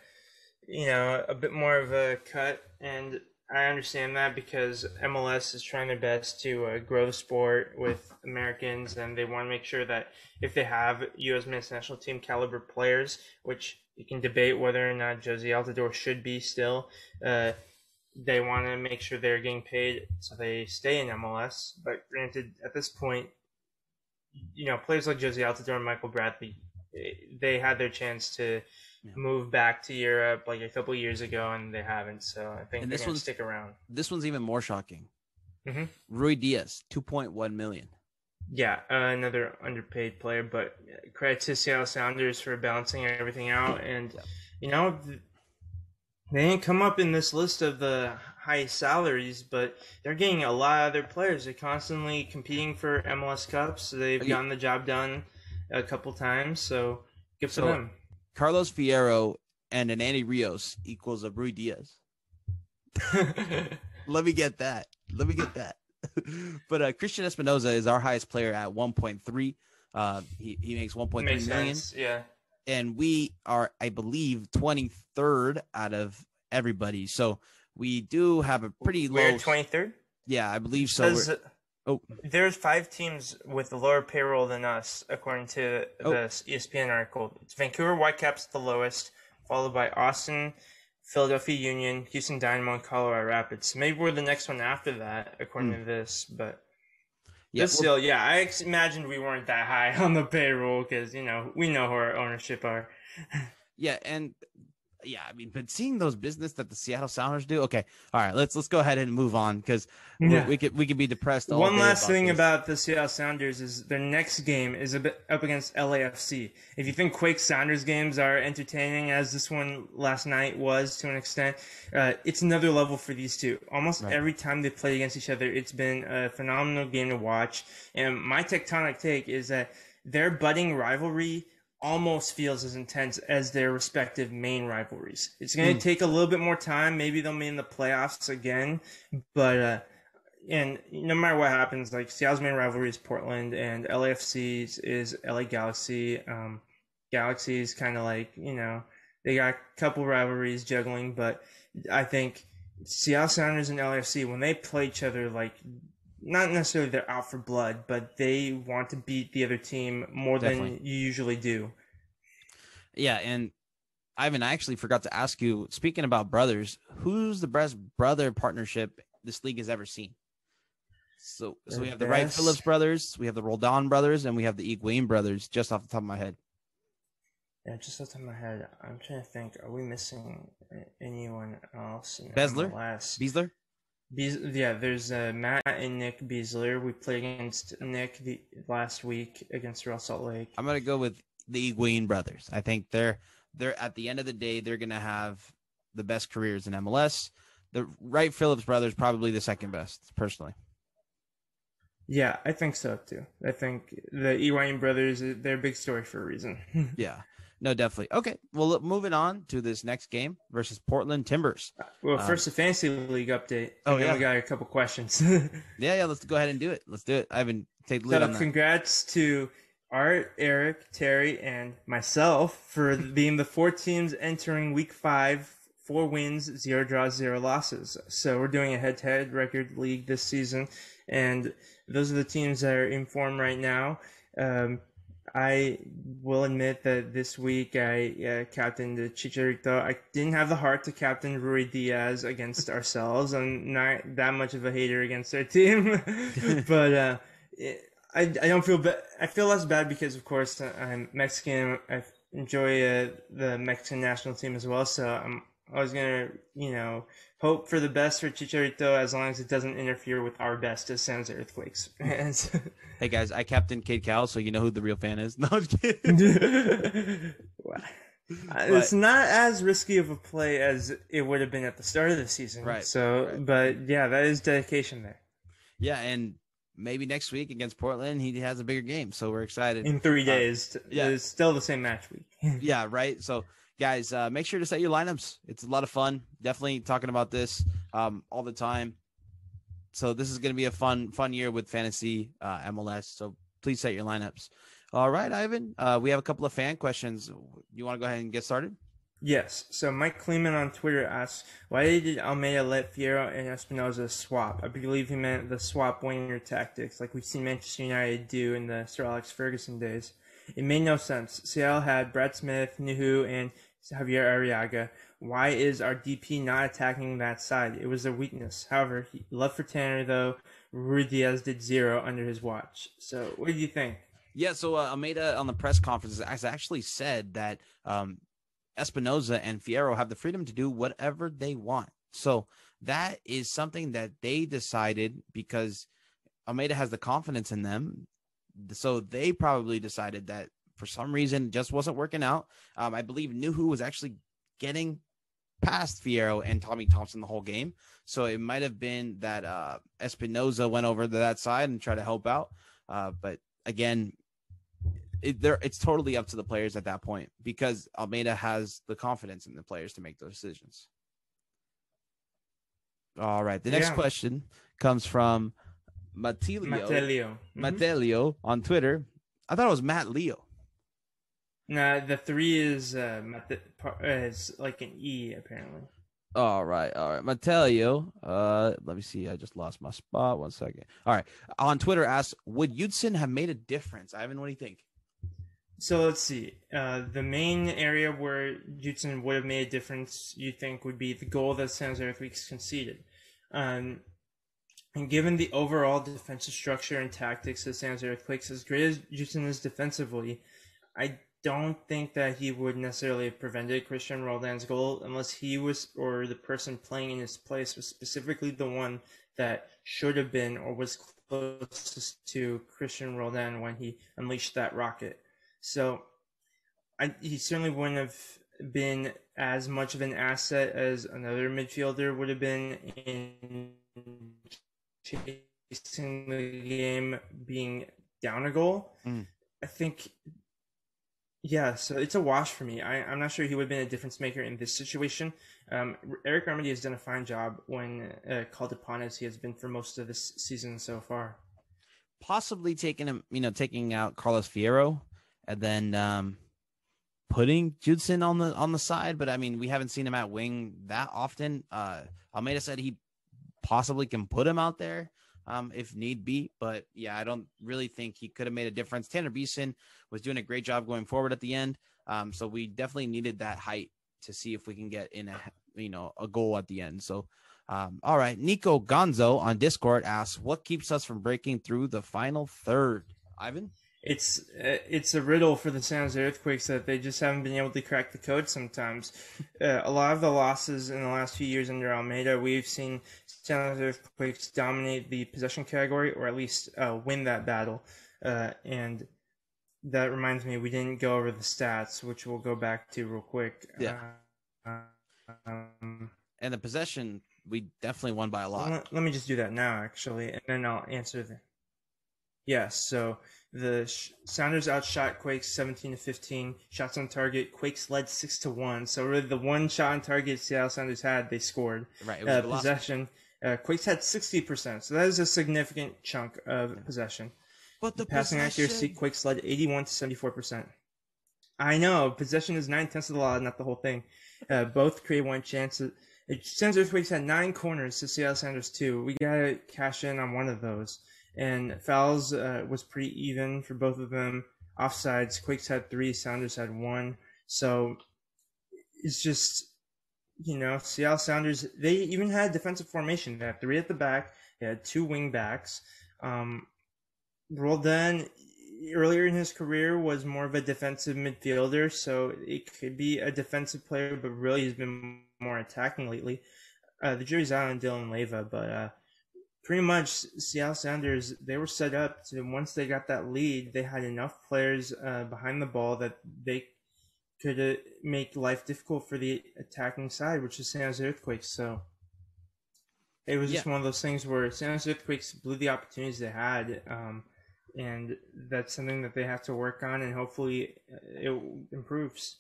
B: you know, a bit more of a cut. And I understand that because MLS is trying their best to uh, grow the sport with Americans, and they want to make sure that if they have U.S. men's national team caliber players, which you can debate whether or not Jozy Altidore should be still, uh, they want to make sure they're getting paid so they stay in MLS. But granted, at this point, you know, players like Jozy Altidore and Michael Bradley they had their chance to yeah. move back to Europe like a couple years ago, and they haven't. So I think and this one's stick around.
A: This one's even more shocking.
B: Mm-hmm.
A: Ruidíaz, two point one million.
B: Yeah, uh, another underpaid player, but credit to Seattle Sounders for balancing everything out. And yeah. you know, they didn't come up in this list of the high salaries, but they're getting a lot of their players. They're constantly competing for MLS Cups. They've gotten the job done a couple times. So good for so, them.
A: Carlos Fierro and an Andy Rios equals a Ruidíaz. [LAUGHS] Let me get that. Let me get that. [LAUGHS] but uh, Christian Espinoza is our highest player at 1.3. Uh, he, he makes 1.3
B: Makes
A: million,
B: sense. Yeah.
A: and we are, I believe, 23rd out of everybody. So we do have a pretty
B: We're
A: low.
B: 23rd.
A: yeah, I believe so.
B: Because
A: oh.
B: there's five teams with a lower payroll than us, according to
A: Oh.
B: the E ESPN article. It's Vancouver Whitecaps the lowest, followed by Austin, Philadelphia Union, Houston Dynamo, and Colorado Rapids. Maybe we're the next one after that, according
A: Hmm.
B: to this, but.
A: Yeah,
B: still, yeah, I ex- imagined we weren't that high [LAUGHS] on the payroll because you know we know who our ownership are. [LAUGHS]
A: Yeah, and yeah, I mean, but seeing those business that the Seattle Sounders do. Okay, all right, let's let's go ahead and move on because
B: Yeah.
A: we could we could be depressed. All
B: One last
A: about
B: thing
A: this.
B: about the Seattle Sounders is their next game is a bit up against LAFC. If you think Quake Sounders games are entertaining, as this one last night was to an extent, uh, it's another level for these two. Almost
A: Right.
B: every time they play against each other, it's been a phenomenal game to watch. And my tectonic take is that their budding rivalry almost feels as intense as their respective main rivalries. It's going to
A: Hmm.
B: take a little bit more time. Maybe they'll be in the playoffs again, but uh, and no matter what happens, like Seattle's main rivalry is Portland, and LAFC's is LA Galaxy. Um, Galaxy is kind of like you know they got a couple rivalries juggling, but I think Seattle Sounders and LAFC when they play each other, like not necessarily they're out for blood, but they want to beat the other team more than you usually do.
A: Yeah, and Ivan, I actually forgot to ask you. Speaking about brothers, who's the best brother partnership this league has ever seen? So, so
B: The
A: we have the Wright Phillips brothers, we have the Roldan brothers, and we have the Higuain brothers. Just off the top of my head,
B: Yeah, just off the top of my head, I'm trying to think. Are we missing anyone else? in
A: Besler?
B: MLS?
A: Besler.
B: Bees, yeah, there's uh, Matt and Nick Besler. We played against Nick the last week against Real Salt Lake.
A: I'm gonna go with the Higuain brothers. I think they're they're at the end of the day they're gonna have the best careers in MLS. The Wright Phillips brothers probably the second best, personally.
B: Yeah, I think so too. I think the Higuain brothers, they're a big story for a reason. [LAUGHS]
A: Yeah, no, definitely. Okay, well, moving on to this next game versus Portland Timbers.
B: well,
A: Um,
B: first the fantasy league update.
A: oh, yeah.
B: we got a couple questions. [LAUGHS]
A: Yeah, yeah, let's go ahead and do it. Let's do it. I haven't take lead
B: so
A: on that.
B: congrats to Art, Eric, Terry, and myself for [LAUGHS] being the four teams entering week five. Four wins, zero draws, zero losses. So we're doing a head-to-head record league this season, and those are the teams that are in form right now. Um, I will admit that this week I uh, captained the Chicharito. I didn't have the heart to captain Ruidiaz against [LAUGHS] ourselves. I'm not that much of a hater against our team, [LAUGHS] but uh, it, I I don't feel bad. I feel less bad because of course I'm Mexican. I enjoy uh, the Mexican national team as well. So I'm always gonna you know hope for the best for Chicharito as long as it doesn't interfere with our best as San Jose Earthquakes fans. [LAUGHS]
A: Hey guys, I captain Cade Cowell, so you know who the real fan is. [LAUGHS] No, I'm [LAUGHS] kidding.
B: Uh, it's not as risky of a play as it would have been at the start of the season.
A: Right,
B: So,
A: right.
B: but yeah, that is dedication there.
A: yeah, and maybe next week against Portland, he has a bigger game, so we're excited.
B: In three days,
A: yeah.
B: it's still the same match week.
A: yeah, right. So, guys, uh, make sure to set your lineups. It's a lot of fun. Definitely talking about this um, all the time. So this is going to be a fun, fun year with fantasy uh, MLS. So please set your lineups. All right, Ivan. Uh, we have a couple of fan questions. You want to go ahead and get started?
B: Yes. So Mike Kleeman on Twitter asks, why did Almeyda let Fierro and Espinoza swap? I believe he meant the swap winger tactics, like we've seen Manchester United do in the Sir Alex Ferguson days. It made no sense. Seattle had Brad Smith, Nouhou, and Javier Arreaga. Why is our DP not attacking that side? It was a weakness. However, he left for Tanner though. Ruidiaz did zero under his watch. So, what do you think?
A: Yeah, so uh, Almeyda on the press conference has actually said that um, Espinoza and Fierro have the freedom to do whatever they want. So that is something that they decided because Almeyda has the confidence in them. So they probably decided that for some reason just wasn't working out. Um, I believe Nouhou was actually getting past Fierro and Tommy Thompson the whole game. So it might have been that uh, Espinoza went over to that side and tried to help out. Uh, but again, it, there it's totally up to the players at that point because Almeyda has the confidence in the players to make those decisions. All right. The next
B: Yeah.
A: question comes from Matilio.
B: Matelio. Mhm.
A: On Twitter. I thought it was Matt Leo.
B: Nah, the three is uh, par- uh, is like an E apparently.
A: All right, all right. Matelio. Uh, let me see. I just lost my spot. One second. All right. On Twitter, asks, would Judson have made a difference? Ivan, what do you think?
B: So let's see. Uh, the main area where Judson would have made a difference, you think, would be the goal that San Jose Earthquakes conceded. Um, and given the overall defensive structure and tactics of San Jose Earthquakes, as great as Judson is defensively, I don't think that he would necessarily have prevented Christian Roldan's goal unless he was, or the person playing in his place was specifically the one that should have been or was closest to Christian Roldan when he unleashed that rocket. So I, he certainly wouldn't have been as much of an asset as another midfielder would have been in chasing the game being down a goal.
A: Mm.
B: I think, yeah, so it's a wash for me. I, I'm not sure he would have been a difference maker in this situation. Um, Eric Remedi has done a fine job when uh, called upon as he has been for most of this season so far.
A: Possibly taking him, you know, taking out Carlos Fierro and then um, putting Judson on the on the side. But I mean, we haven't seen him at wing that often. Uh, Almeyda said he possibly can put him out there um, if need be. But yeah, I don't really think he could have made a difference. Tanner Beason was doing a great job going forward at the end. Um, so we definitely needed that height to see if we can get in a you know a goal at the end. So um, all right, Nico Gonzo on Discord asks, "What keeps us from breaking through the final third? Ivan,
B: it's uh, it's a riddle for the San Jose Earthquakes that they just haven't been able to crack the code sometimes. Uh, a lot of the losses in the last few years under Almeyda, we've seen San Jose Earthquakes dominate the possession category or at least uh, win that battle. Uh, and that reminds me, we didn't go over the stats, which we'll go back to real quick.
A: Yeah.
B: Uh, um,
A: and the possession, we definitely won by a lot.
B: let, let me just do that now, actually, and then I'll answer the. Yes, so the Sh- Sounders outshot Quakes 17 to 15. Shots on target, Quakes led 6 to 1. So really, the one shot on target Seattle Sounders had, they scored.
A: Right, it was
B: Uh,
A: the
B: possession, uh, Quakes had 60%. So that is a significant chunk of possession.
A: but the
B: Passing accuracy, Quakes led 81 to 74%. I know, possession is nine tenths of the law, not the whole thing. Uh, both create one chance. It Sens Earthquakes had nine corners to Seattle Sounders two. We gotta cash in on one of those. And fouls uh, was pretty even for both of them. Offsides, Quakes had three, Sounders had one. So it's just, you know, Seattle Sounders, they even had defensive formation. They had three at the back, they had two wing backs. Um, Roldan earlier in his career was more of a defensive midfielder, so it could be a defensive player, but really he's been more attacking lately. Uh, the jury's out on Dylan Leyva, but uh, pretty much Seattle Sounders they were set up to once they got that lead, they had enough players uh, behind the ball that they could uh, make life difficult for the attacking side, which is San Jose Earthquakes. So it was just
A: Yeah.
B: one of those things where San Jose Earthquakes blew the opportunities they had. Um, and that's something that they have to work on, and hopefully uh, it improves.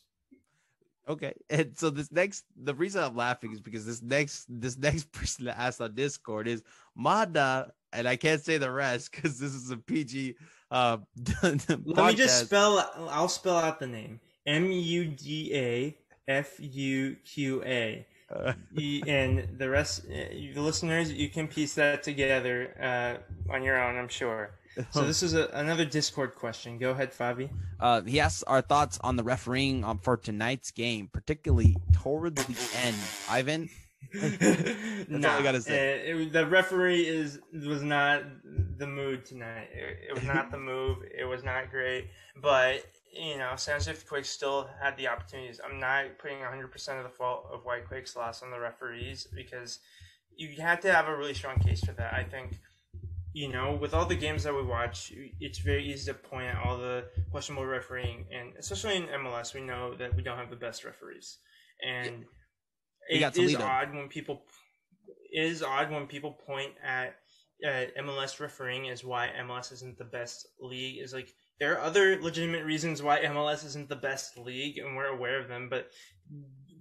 A: Okay, [LAUGHS] and so this next, the reason I'm laughing is because this next, this next [LAUGHS] person that asked on Discord is Mada, and I can't say the rest [LAUGHS] because this is a PG. Uh,
B: Let me just spell. I'll spell out the name: M U D A F U Q A.
A: Uh,
B: and the rest, uh, the listeners, you can piece that together uh, on your own, I'm sure. So this is a, another Discord question. Go ahead, Fabi.
A: uh, he asks our thoughts on the refereeing um, for tonight's game, particularly towards the end. Ivan, [LAUGHS]
B: That's
A: all I gotta say.
B: it, was- the referee is was not the mood tonight. It, it was not [LAUGHS] the move. It was not great. But you know, San Jose Quakes still had the opportunities. I'm not putting 100 percent of the fault of White Quakes loss on the referees because you had to have a really strong case for that. I think. You know, with all the games that we watch, it's very easy to point out all the questionable refereeing, and especially in MLS, we know that we don't have the best referees, and
A: got
B: it is odd when people it is odd when people point at MLS refereeing as why MLS isn't the best league. Is like there are other legitimate reasons why MLS isn't the best league, and we're aware of them. But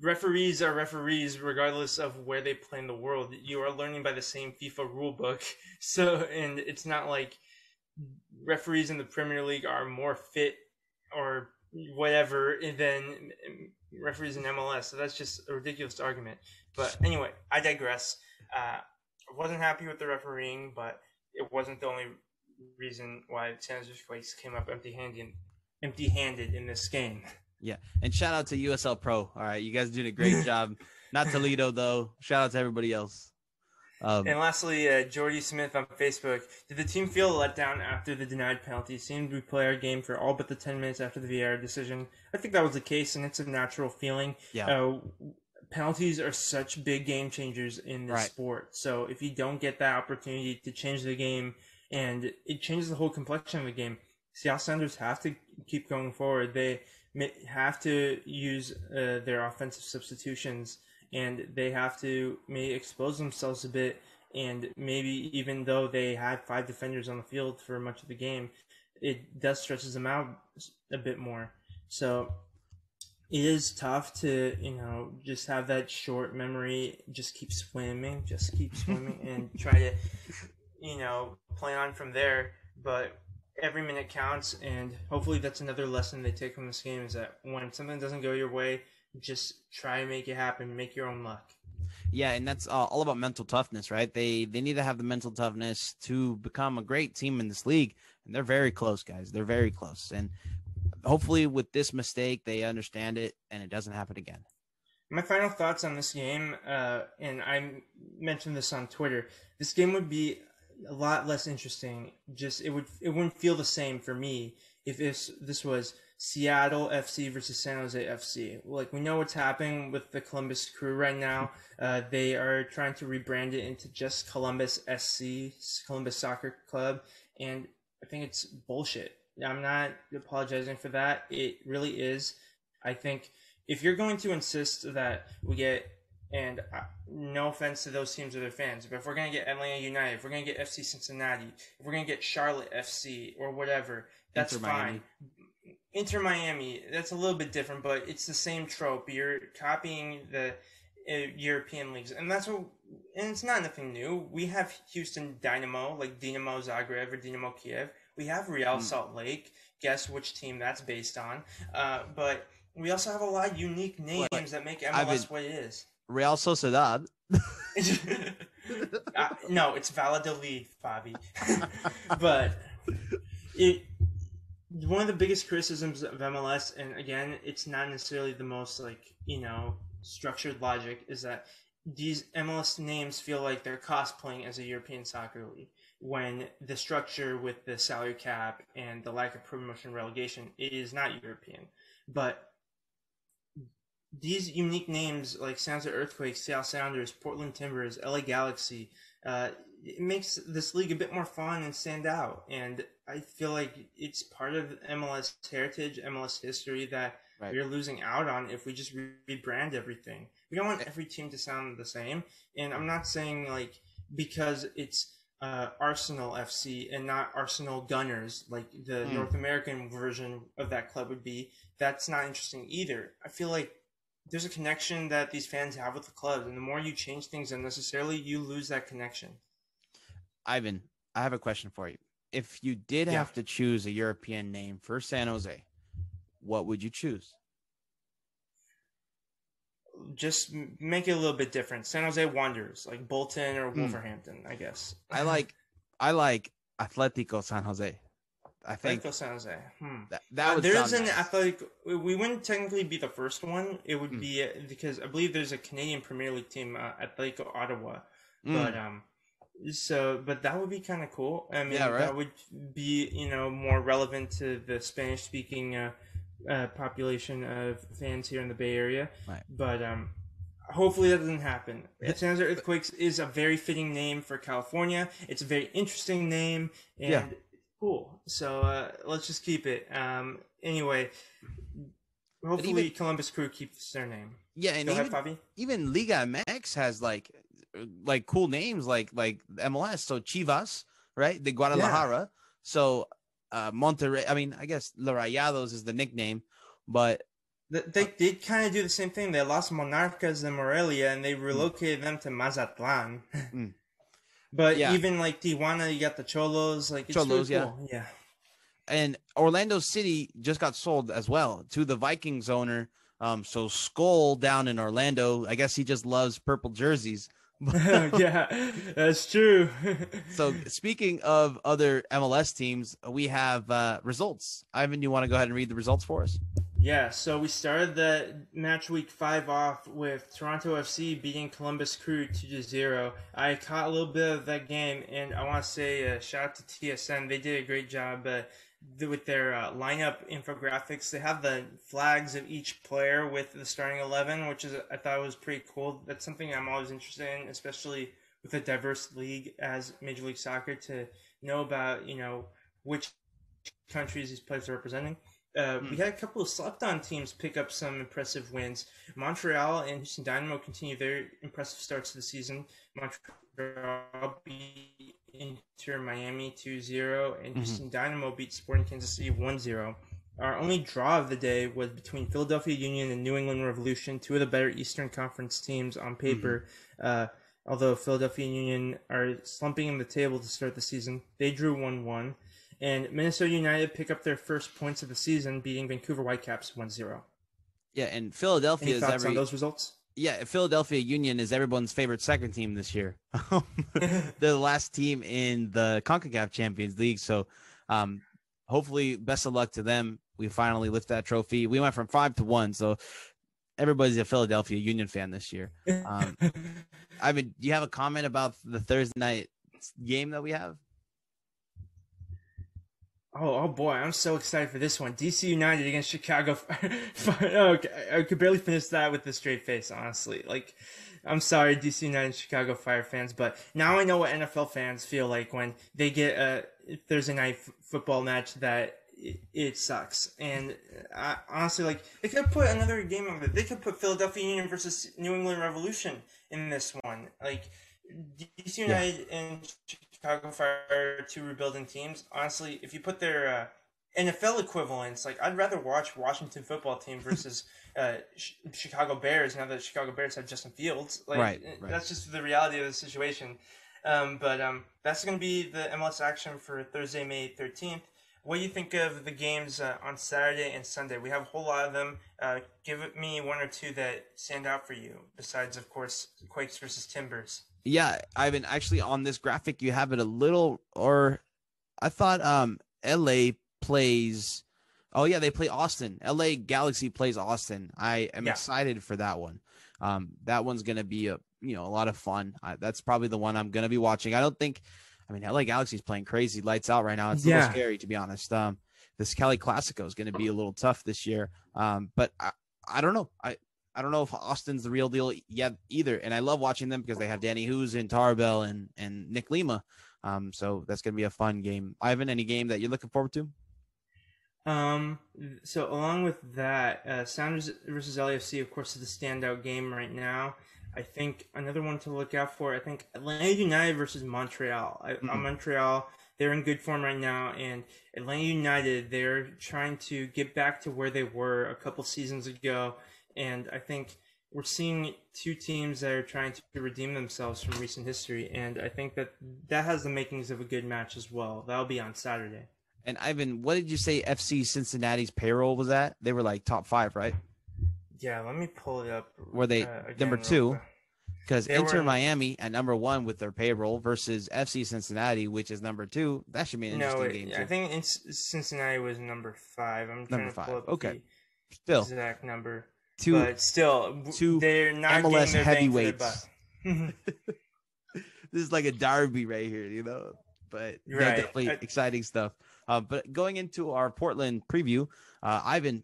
B: referees are referees regardless of where they play in the world. You are learning by the same FIFA rule book. [LAUGHS] So, and it's not like referees in the Premier League are more fit or whatever than referees in MLS. So that's just a ridiculous argument. But anyway, I digress. Uh, I wasn't happy with the refereeing, but it wasn't the only reason why San Jose came up empty-handed, empty-handed in this game. [LAUGHS]
A: Yeah, and shout out to USL Pro. All right, you guys doing a great [LAUGHS] job. Not Toledo though. Shout out to everybody else.
B: Um, and lastly, uh, Jordy Smith on Facebook. Did the team feel let down after the denied penalty? Seemed we play our game for all but the 10 minutes after the VAR decision. I think that was the case, and it's a natural feeling.
A: Yeah.
B: Uh, penalties are such big game changers in this right. sport. So if you don't get that opportunity to change the game, and it changes the whole complexion of the game, Seattle Sounders have to keep going forward. They have to use uh, their offensive substitutions and they have to maybe expose themselves a bit and maybe even though they had five defenders on the field for much of the game it does stretches them out a bit more. So it is tough to you know just have that short memory just keep swimming just keep swimming [LAUGHS] and try to you know play on from there but every minute counts, and hopefully that's another lesson they take from this game is that when something doesn't go your way, just try and make it happen, make your own luck.
A: Yeah, and that's uh, all about mental toughness, right? They they need to have the mental toughness to become a great team in this league, and they're very close, guys. They're very close, and hopefully with this mistake, they understand it and it doesn't happen again.
B: My final thoughts on this game, uh, and I mentioned this on Twitter. This game would be a lot less interesting. Just it would it wouldn't feel the same for me if this this was Seattle FC versus San Jose FC. Like we know what's happening with the Columbus Crew right now. Uh, they are trying to rebrand it into just Columbus SC, Columbus Soccer Club, and I think it's bullshit. I'm not apologizing for that. It really is. I think if you're going to insist that we get and no offense to those teams or their fans, but if we're gonna get Atlanta United, if we're gonna get FC Cincinnati, if we're gonna get Charlotte FC or whatever, that's Inter fine. Miami. Inter Miami, that's a little bit different, but it's the same trope. You're copying the uh, European leagues, and that's what. And it's not nothing new. We have Houston Dynamo, like Dinamo Zagreb or Dinamo Kiev. We have Real mm. Salt Lake. Guess which team that's based on? Uh, but we also have a lot of unique names that make MLS what it is.
A: Real Sociedad.
B: uh, [LAUGHS] no, it's Valladolid, Fabi. [LAUGHS] but it one of the biggest criticisms of MLS, and again, it's not necessarily the most like you know structured logic, is that these MLS names feel like they're cosplaying as a European soccer league when the structure with the salary cap and the lack of promotion relegation is not European. But these unique names like San Jose Earthquakes, Seattle Sounders, Portland Timbers, LA Galaxy, uh, it makes this league a bit more fun and stand out. And I feel like it's part of MLS heritage, MLS history that right. we're losing out on if we just rebrand everything. We don't want every team to sound the same. And I'm not saying like because it's uh, Arsenal FC and not Arsenal Gunners, like the mm. North American version of that club would be. That's not interesting either. I feel like there's a connection that these fans have with the club, and the more you change things unnecessarily, you lose that connection.
A: Ivan, I have a question for you. If you did yeah. have to choose a European name for San Jose, what would you choose?
B: Just make it a little bit different. San Jose Wanderers, like Bolton or hmm. Wolverhampton, mm. I guess.
A: I like, I like Atletico San Jose. I think
B: Atletico San Jose. Hmm.
A: That, that
B: uh, there's an nice. athletic. We wouldn't technically be the first one. It would mm. be uh, because I believe there's a Canadian Premier League team, uh, Atletico Ottawa. Mm. But um, so but that would be kind of cool. I mean, yeah, right? that would be you know more relevant to the Spanish speaking uh, uh, population of fans here in the Bay Area.
A: Right.
B: But um, hopefully that doesn't happen. The San Jose Earthquakes is a very fitting name for California. It's a very interesting name, and yeah. Cool. So uh, let's just keep it. Um, anyway, hopefully even, Columbus Crew keeps their name.
A: Yeah, and even, ahead, even Liga MX has like like cool names like like MLS. So Chivas, right? The Guadalajara. Yeah. So uh Monterrey. I mean, I guess La Rayados is the nickname, but
B: They did kind of do the same thing. They lost Monarcas and Morelia, and they relocated mm. them to Mazatlan. Mm. But yeah. even like Tijuana, you got the Xolos. Like Xolos, really cool. yeah, yeah.
A: And Orlando City just got sold as well to the Vikings owner. Um, so Skull down in Orlando, I guess he just loves purple jerseys. [LAUGHS]
B: yeah, that's true. [LAUGHS]
A: so speaking of other MLS teams, we have uh, results. Ivan, you want to go ahead and read the results for us?
B: Yeah, so we started the match week five off with Toronto FC beating Columbus Crew 2 to 0. I caught a little bit of that game, and I want to say uh, shout out to TSN. They did a great job uh, with their uh, lineup infographics. They have the flags of each player with the starting 11, which is I thought was pretty cool. That's something I'm always interested in, especially with a diverse league as Major League Soccer, to know about, you know, which countries these players are representing. Uh, mm. We had a couple of slept on teams pick up some impressive wins. Montreal and Houston Dynamo continue their impressive starts to the season. Montreal beat Inter Miami 2 0, and mm-hmm. Houston Dynamo beat Sporting Kansas City 1 0. Our only draw of the day was between Philadelphia Union and New England Revolution, two of the better Eastern Conference teams on paper. Mm-hmm. Uh, although Philadelphia Union are slumping in the table to start the season, they drew 1 1. And Minnesota United pick up their first points of the season, beating Vancouver Whitecaps 1-0.
A: Yeah, and Philadelphia
B: Any
A: is every
B: on those results.
A: Yeah, Philadelphia Union is everyone's favorite second team this year. [LAUGHS] [LAUGHS] They're the last team in the CONCACAF Champions League, so um, hopefully, best of luck to them. We finally lift that trophy. We went from five to one, so everybody's a Philadelphia Union fan this year. [LAUGHS] Um, I mean, do you have a comment about the Thursday night game that we have?
B: Oh, oh boy, I'm so excited for this one. DC United against Chicago. [LAUGHS] oh, I could barely finish that with a straight face, honestly. Like, I'm sorry, DC United and Chicago Fire fans, but now I know what NFL fans feel like when they get a Thursday night f- football match that it, it sucks. And I, honestly, like, they could put another game of it. They could put Philadelphia Union versus New England Revolution in this one. Like, DC United yeah. and Chicago Fire two rebuilding teams. Honestly, if you put their uh, NFL equivalents, like I'd rather watch Washington football team versus [LAUGHS] uh, Chicago Bears now that Chicago Bears have Justin Fields. Like right, right. that's just the reality of the situation. Um, but um, that's going to be the MLS action for Thursday, May thirteenth. What do you think of the games uh, on Saturday and Sunday? We have a whole lot of them. Uh, give me one or two that stand out for you, besides, of course, Quakes versus Timbers
A: yeah, Ivan, actually on this graphic you have it a little or I thought um LA plays Oh yeah, they play Austin. LA Galaxy plays Austin. I am yeah. excited for that one. Um that one's going to be a you know, a lot of fun. I, that's probably the one I'm going to be watching. I don't think I mean, LA Galaxy's playing crazy lights out right now. It's a yeah. little scary to be honest. Um this Cali Classico is going to be a little tough this year. Um but I, I don't know. I I don't know if Austin's the real deal yet either. And I love watching them because they have Danny Hoes and Tarbell and and Nick Lima. Um, so that's gonna be a fun game. Ivan, any game that you're looking forward to?
B: Um, so along with that, uh, Sounders versus LAFC, of course, is the standout game right now. I think another one to look out for. I think Atlanta United versus Montreal. mm-hmm. Montreal, they're in good form right now, and Atlanta United, they're trying to get back to where they were a couple seasons ago and I think we're seeing two teams that are trying to redeem themselves from recent history, and I think that that has the makings of a good match as well. That'll be on Saturday.
A: And Ivan, what did you say FC Cincinnati's payroll was at? They were like top five, right?
B: Yeah, let me pull it up.
A: Were they uh, number two? Because Inter were... Miami at number one with their payroll versus FC Cincinnati, which is number two. That should be an interesting no, game.
B: Too. I think Cincinnati was number five. I'm trying number to pull up
A: okay.
B: the
A: Still.
B: exact number two, but still, two they're not MLS heavyweights. [LAUGHS] [LAUGHS]
A: this is like a derby right here, you know. But yeah, right. definitely I, exciting stuff. Uh, but going into our Portland preview, uh, Ivan,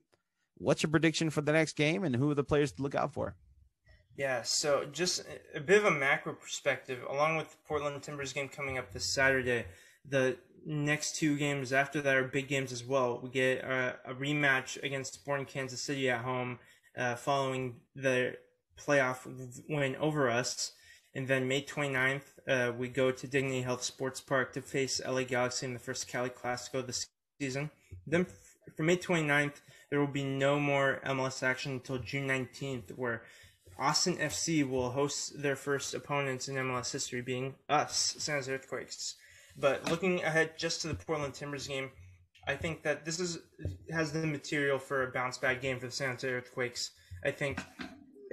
A: what's your prediction for the next game, and who are the players to look out for?
B: Yeah, so just a bit of a macro perspective, along with the Portland Timbers game coming up this Saturday, the next two games after that are big games as well. We get a, a rematch against Sporting Kansas City at home uh, following the playoff win over us. And then May 29th, uh, we go to Dignity Health Sports Park to face LA Galaxy in the first Cali Classico this season. Then for May 29th, there will be no more MLS action until June 19th, where Austin FC will host their first opponents in MLS history, being us, San Jose Earthquakes. But looking ahead just to the Portland Timbers game, I think that this is has the material for a bounce back game for the San Jose Earthquakes. I think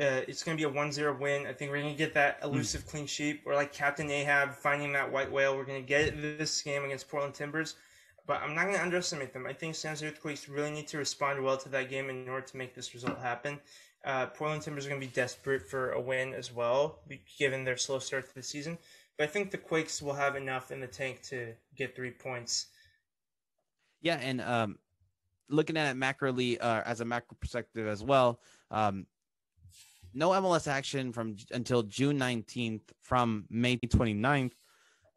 B: uh, it's going to be a 1-0 win. I think we're going to get that elusive clean sheet. We're like Captain Ahab finding that white whale. We're going to get this game against Portland Timbers. But I'm not going to underestimate them. I think San Jose Earthquakes really need to respond well to that game in order to make this result happen. Uh, Portland Timbers are going to be desperate for a win as well, given their slow start to the season. But I think the Quakes will have enough in the tank to get three points.
A: Yeah, and um, looking at it macroly uh, as a macro perspective as well, um, no MLS action from until June 19th from May 29th.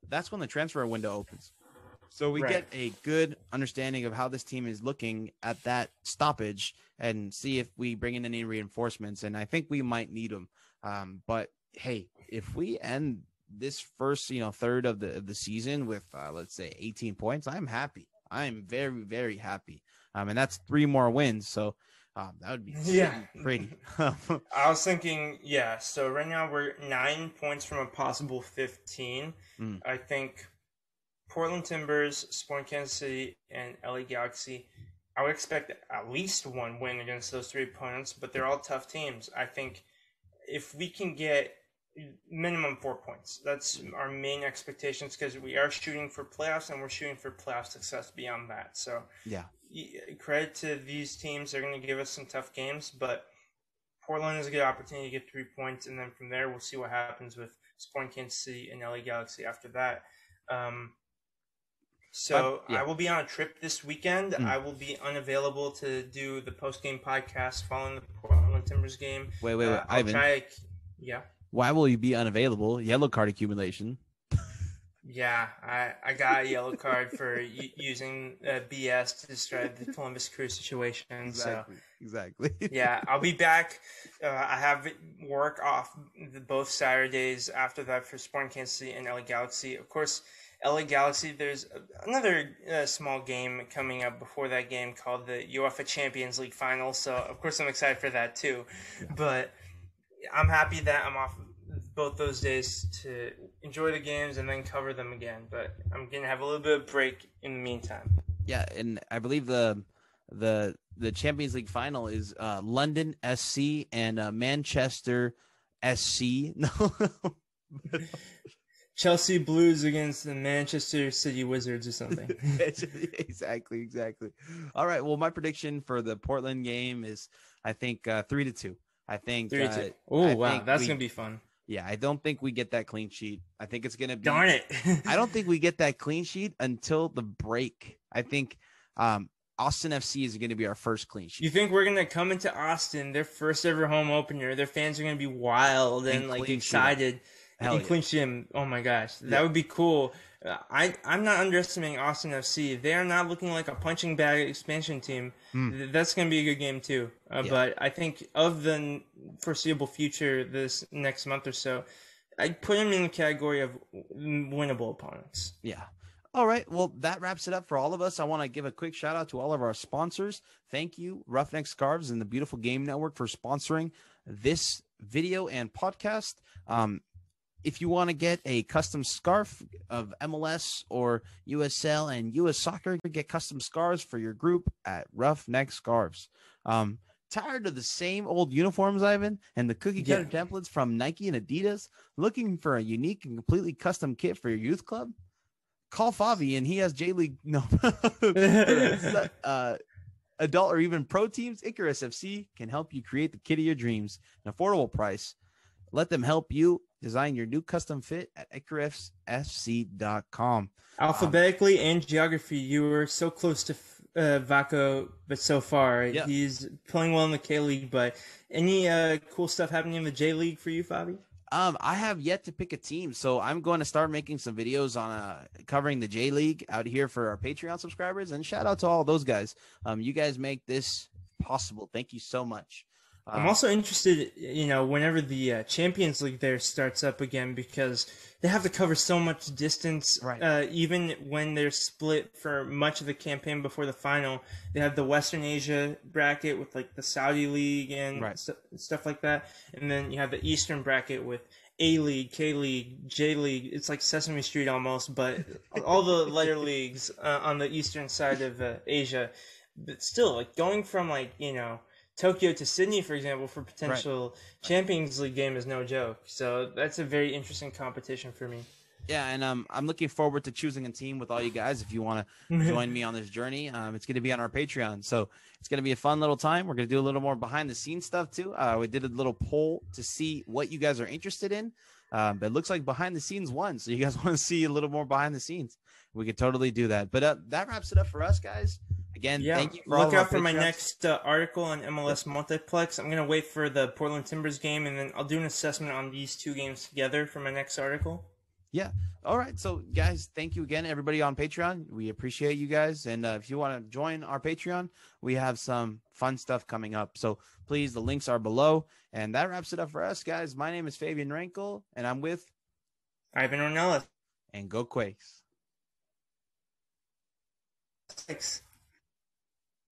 A: That's when the transfer window opens. So we right. get a good understanding of how this team is looking at that stoppage and see if we bring in any reinforcements. And I think we might need them. Um, but hey, if we end this first, you know, third of the of the season with uh, let's say 18 points, I'm happy. I'm very very happy. Um, and that's three more wins. So um, that would be [LAUGHS] yeah pretty. [LAUGHS] [LAUGHS]
B: I was thinking, yeah. So right now we're nine points from a possible 15. Mm. I think Portland Timbers, Sporting Kansas City, and LA Galaxy. I would expect at least one win against those three opponents, but they're all tough teams. I think if we can get minimum four points, that's our main expectations because we are shooting for playoffs and we're shooting for playoff success beyond that. So,
A: yeah,
B: credit to these teams. They're going to give us some tough games, but Portland is a good opportunity to get three points, and then from there we'll see what happens with Sporting Kansas City and LA Galaxy after that. Um, so yeah. I will be on a trip this weekend. Mm. I will be unavailable to do the post game podcast following the Portland Timbers game.
A: Wait, wait, wait, uh, Ivan. Try,
B: yeah.
A: Why will you be unavailable? Yellow card accumulation.
B: yeah, I, I got a yellow card for using uh, BS to describe the Columbus Crew situation.
A: Exactly.
B: So,
A: exactly. [LAUGHS]
B: yeah, I'll be back. Uh, I have work off the, both Saturdays after that for Sporting Kansas City and LA Galaxy. Of course LA Galaxy. There's another uh, small game coming up before that game called the UEFA Champions League final. So of course I'm excited for that too. Yeah. But I'm happy that I'm off both those days to enjoy the games and then cover them again. But I'm gonna have a little bit of break in the meantime.
A: Yeah, and I believe the the the Champions League final is uh, London SC and uh, Manchester SC. [LAUGHS] No.
B: Chelsea Blues against the Manchester City Wizards or something. [LAUGHS]
A: exactly, exactly. All right. Well, my prediction for the Portland game is, I think uh, three to two. I think
B: three. Uh, oh wow, that's we, gonna be fun.
A: Yeah, I don't think we get that clean sheet. I think it's gonna be.
B: Darn it! [LAUGHS]
A: I don't think we get that clean sheet until the break. I think um, Austin FC is going to be our first clean sheet.
B: You think we're going to come into Austin, their first ever home opener? Their fans are going to be wild and, and like excited. Hell in yeah. Oh my gosh, that yeah. would be cool. Uh, I I'm not underestimating Austin FC. They are not looking like a punching bag expansion team. Mm. That's going to be a good game too. Uh, yeah. But I think of the foreseeable future, this next month or so, I put them in the category of winnable opponents.
A: Yeah. All right. Well, that wraps it up for all of us. I want to give a quick shout out to all of our sponsors. Thank you, Roughneck Scarves and the Beautiful Game Network, for sponsoring this video and podcast. Um, if you want to get a custom scarf of MLS or USL and US Soccer, get custom scarves for your group at Roughneck Scarves. Um, tired of the same old uniforms, Ivan, and the cookie cutter yeah. templates from Nike and Adidas? Looking for a unique and completely custom kit for your youth club? Call Fabi and he has J League [LAUGHS] no [LAUGHS] uh, adult or even pro teams. Icarus FC can help you create the kit of your dreams, an affordable price. Let them help you design your new custom fit at icarusfc.com.
B: Alphabetically um, and geography, you were so close to uh, Vako, but so far yep. he's playing well in the K League. But any uh, cool stuff happening in the J League for you, Fabi?
A: Um, I have yet to pick a team, so I'm going to start making some videos on uh, covering the J League out here for our Patreon subscribers. And shout out to all those guys. Um, you guys make this possible. Thank you so much.
B: I'm also interested, you know, whenever the uh, Champions League there starts up again because they have to cover so much distance.
A: Right.
B: Uh, even when they're split for much of the campaign before the final, they have the Western Asia bracket with like the Saudi League and
A: Right.
B: stu- stuff like that, and then you have the Eastern bracket with A League, K League, J League. It's like Sesame Street almost, but all the letter [LAUGHS] leagues uh, on the eastern side of uh, Asia. But still, like going from like you know. Tokyo to Sydney, for example, for potential Champions League game is no joke. So that's a very interesting competition for me.
A: Yeah, and um, I'm looking forward to choosing a team with all you guys. If you want to [LAUGHS] join me on this journey, um, it's going to be on our Patreon. So it's going to be a fun little time. We're going to do a little more behind the scenes stuff too. Uh, we did a little poll to see what you guys are interested in. Um, but it looks like behind the scenes won. So you guys [LAUGHS] want to see a little more behind the scenes? We could totally do that. But uh, that wraps it up for us, guys. Again,
B: Yeah,
A: thank you for all
B: look
A: of
B: out for my
A: Patreons.
B: next uh, article on MLS Multiplex. I'm gonna wait for the Portland Timbers game, and then I'll do an assessment on these two games together for my next article. Yeah.
A: All right. So, guys, thank you again, everybody on Patreon. We appreciate you guys. And uh, if you want to join our Patreon, we have some fun stuff coming up. So, please, the links are below. And that wraps it up for us, guys. My name is Fabian Rankel, and I'm with
B: Ivan Ornelas.
A: and Go Quakes.
B: Thanks.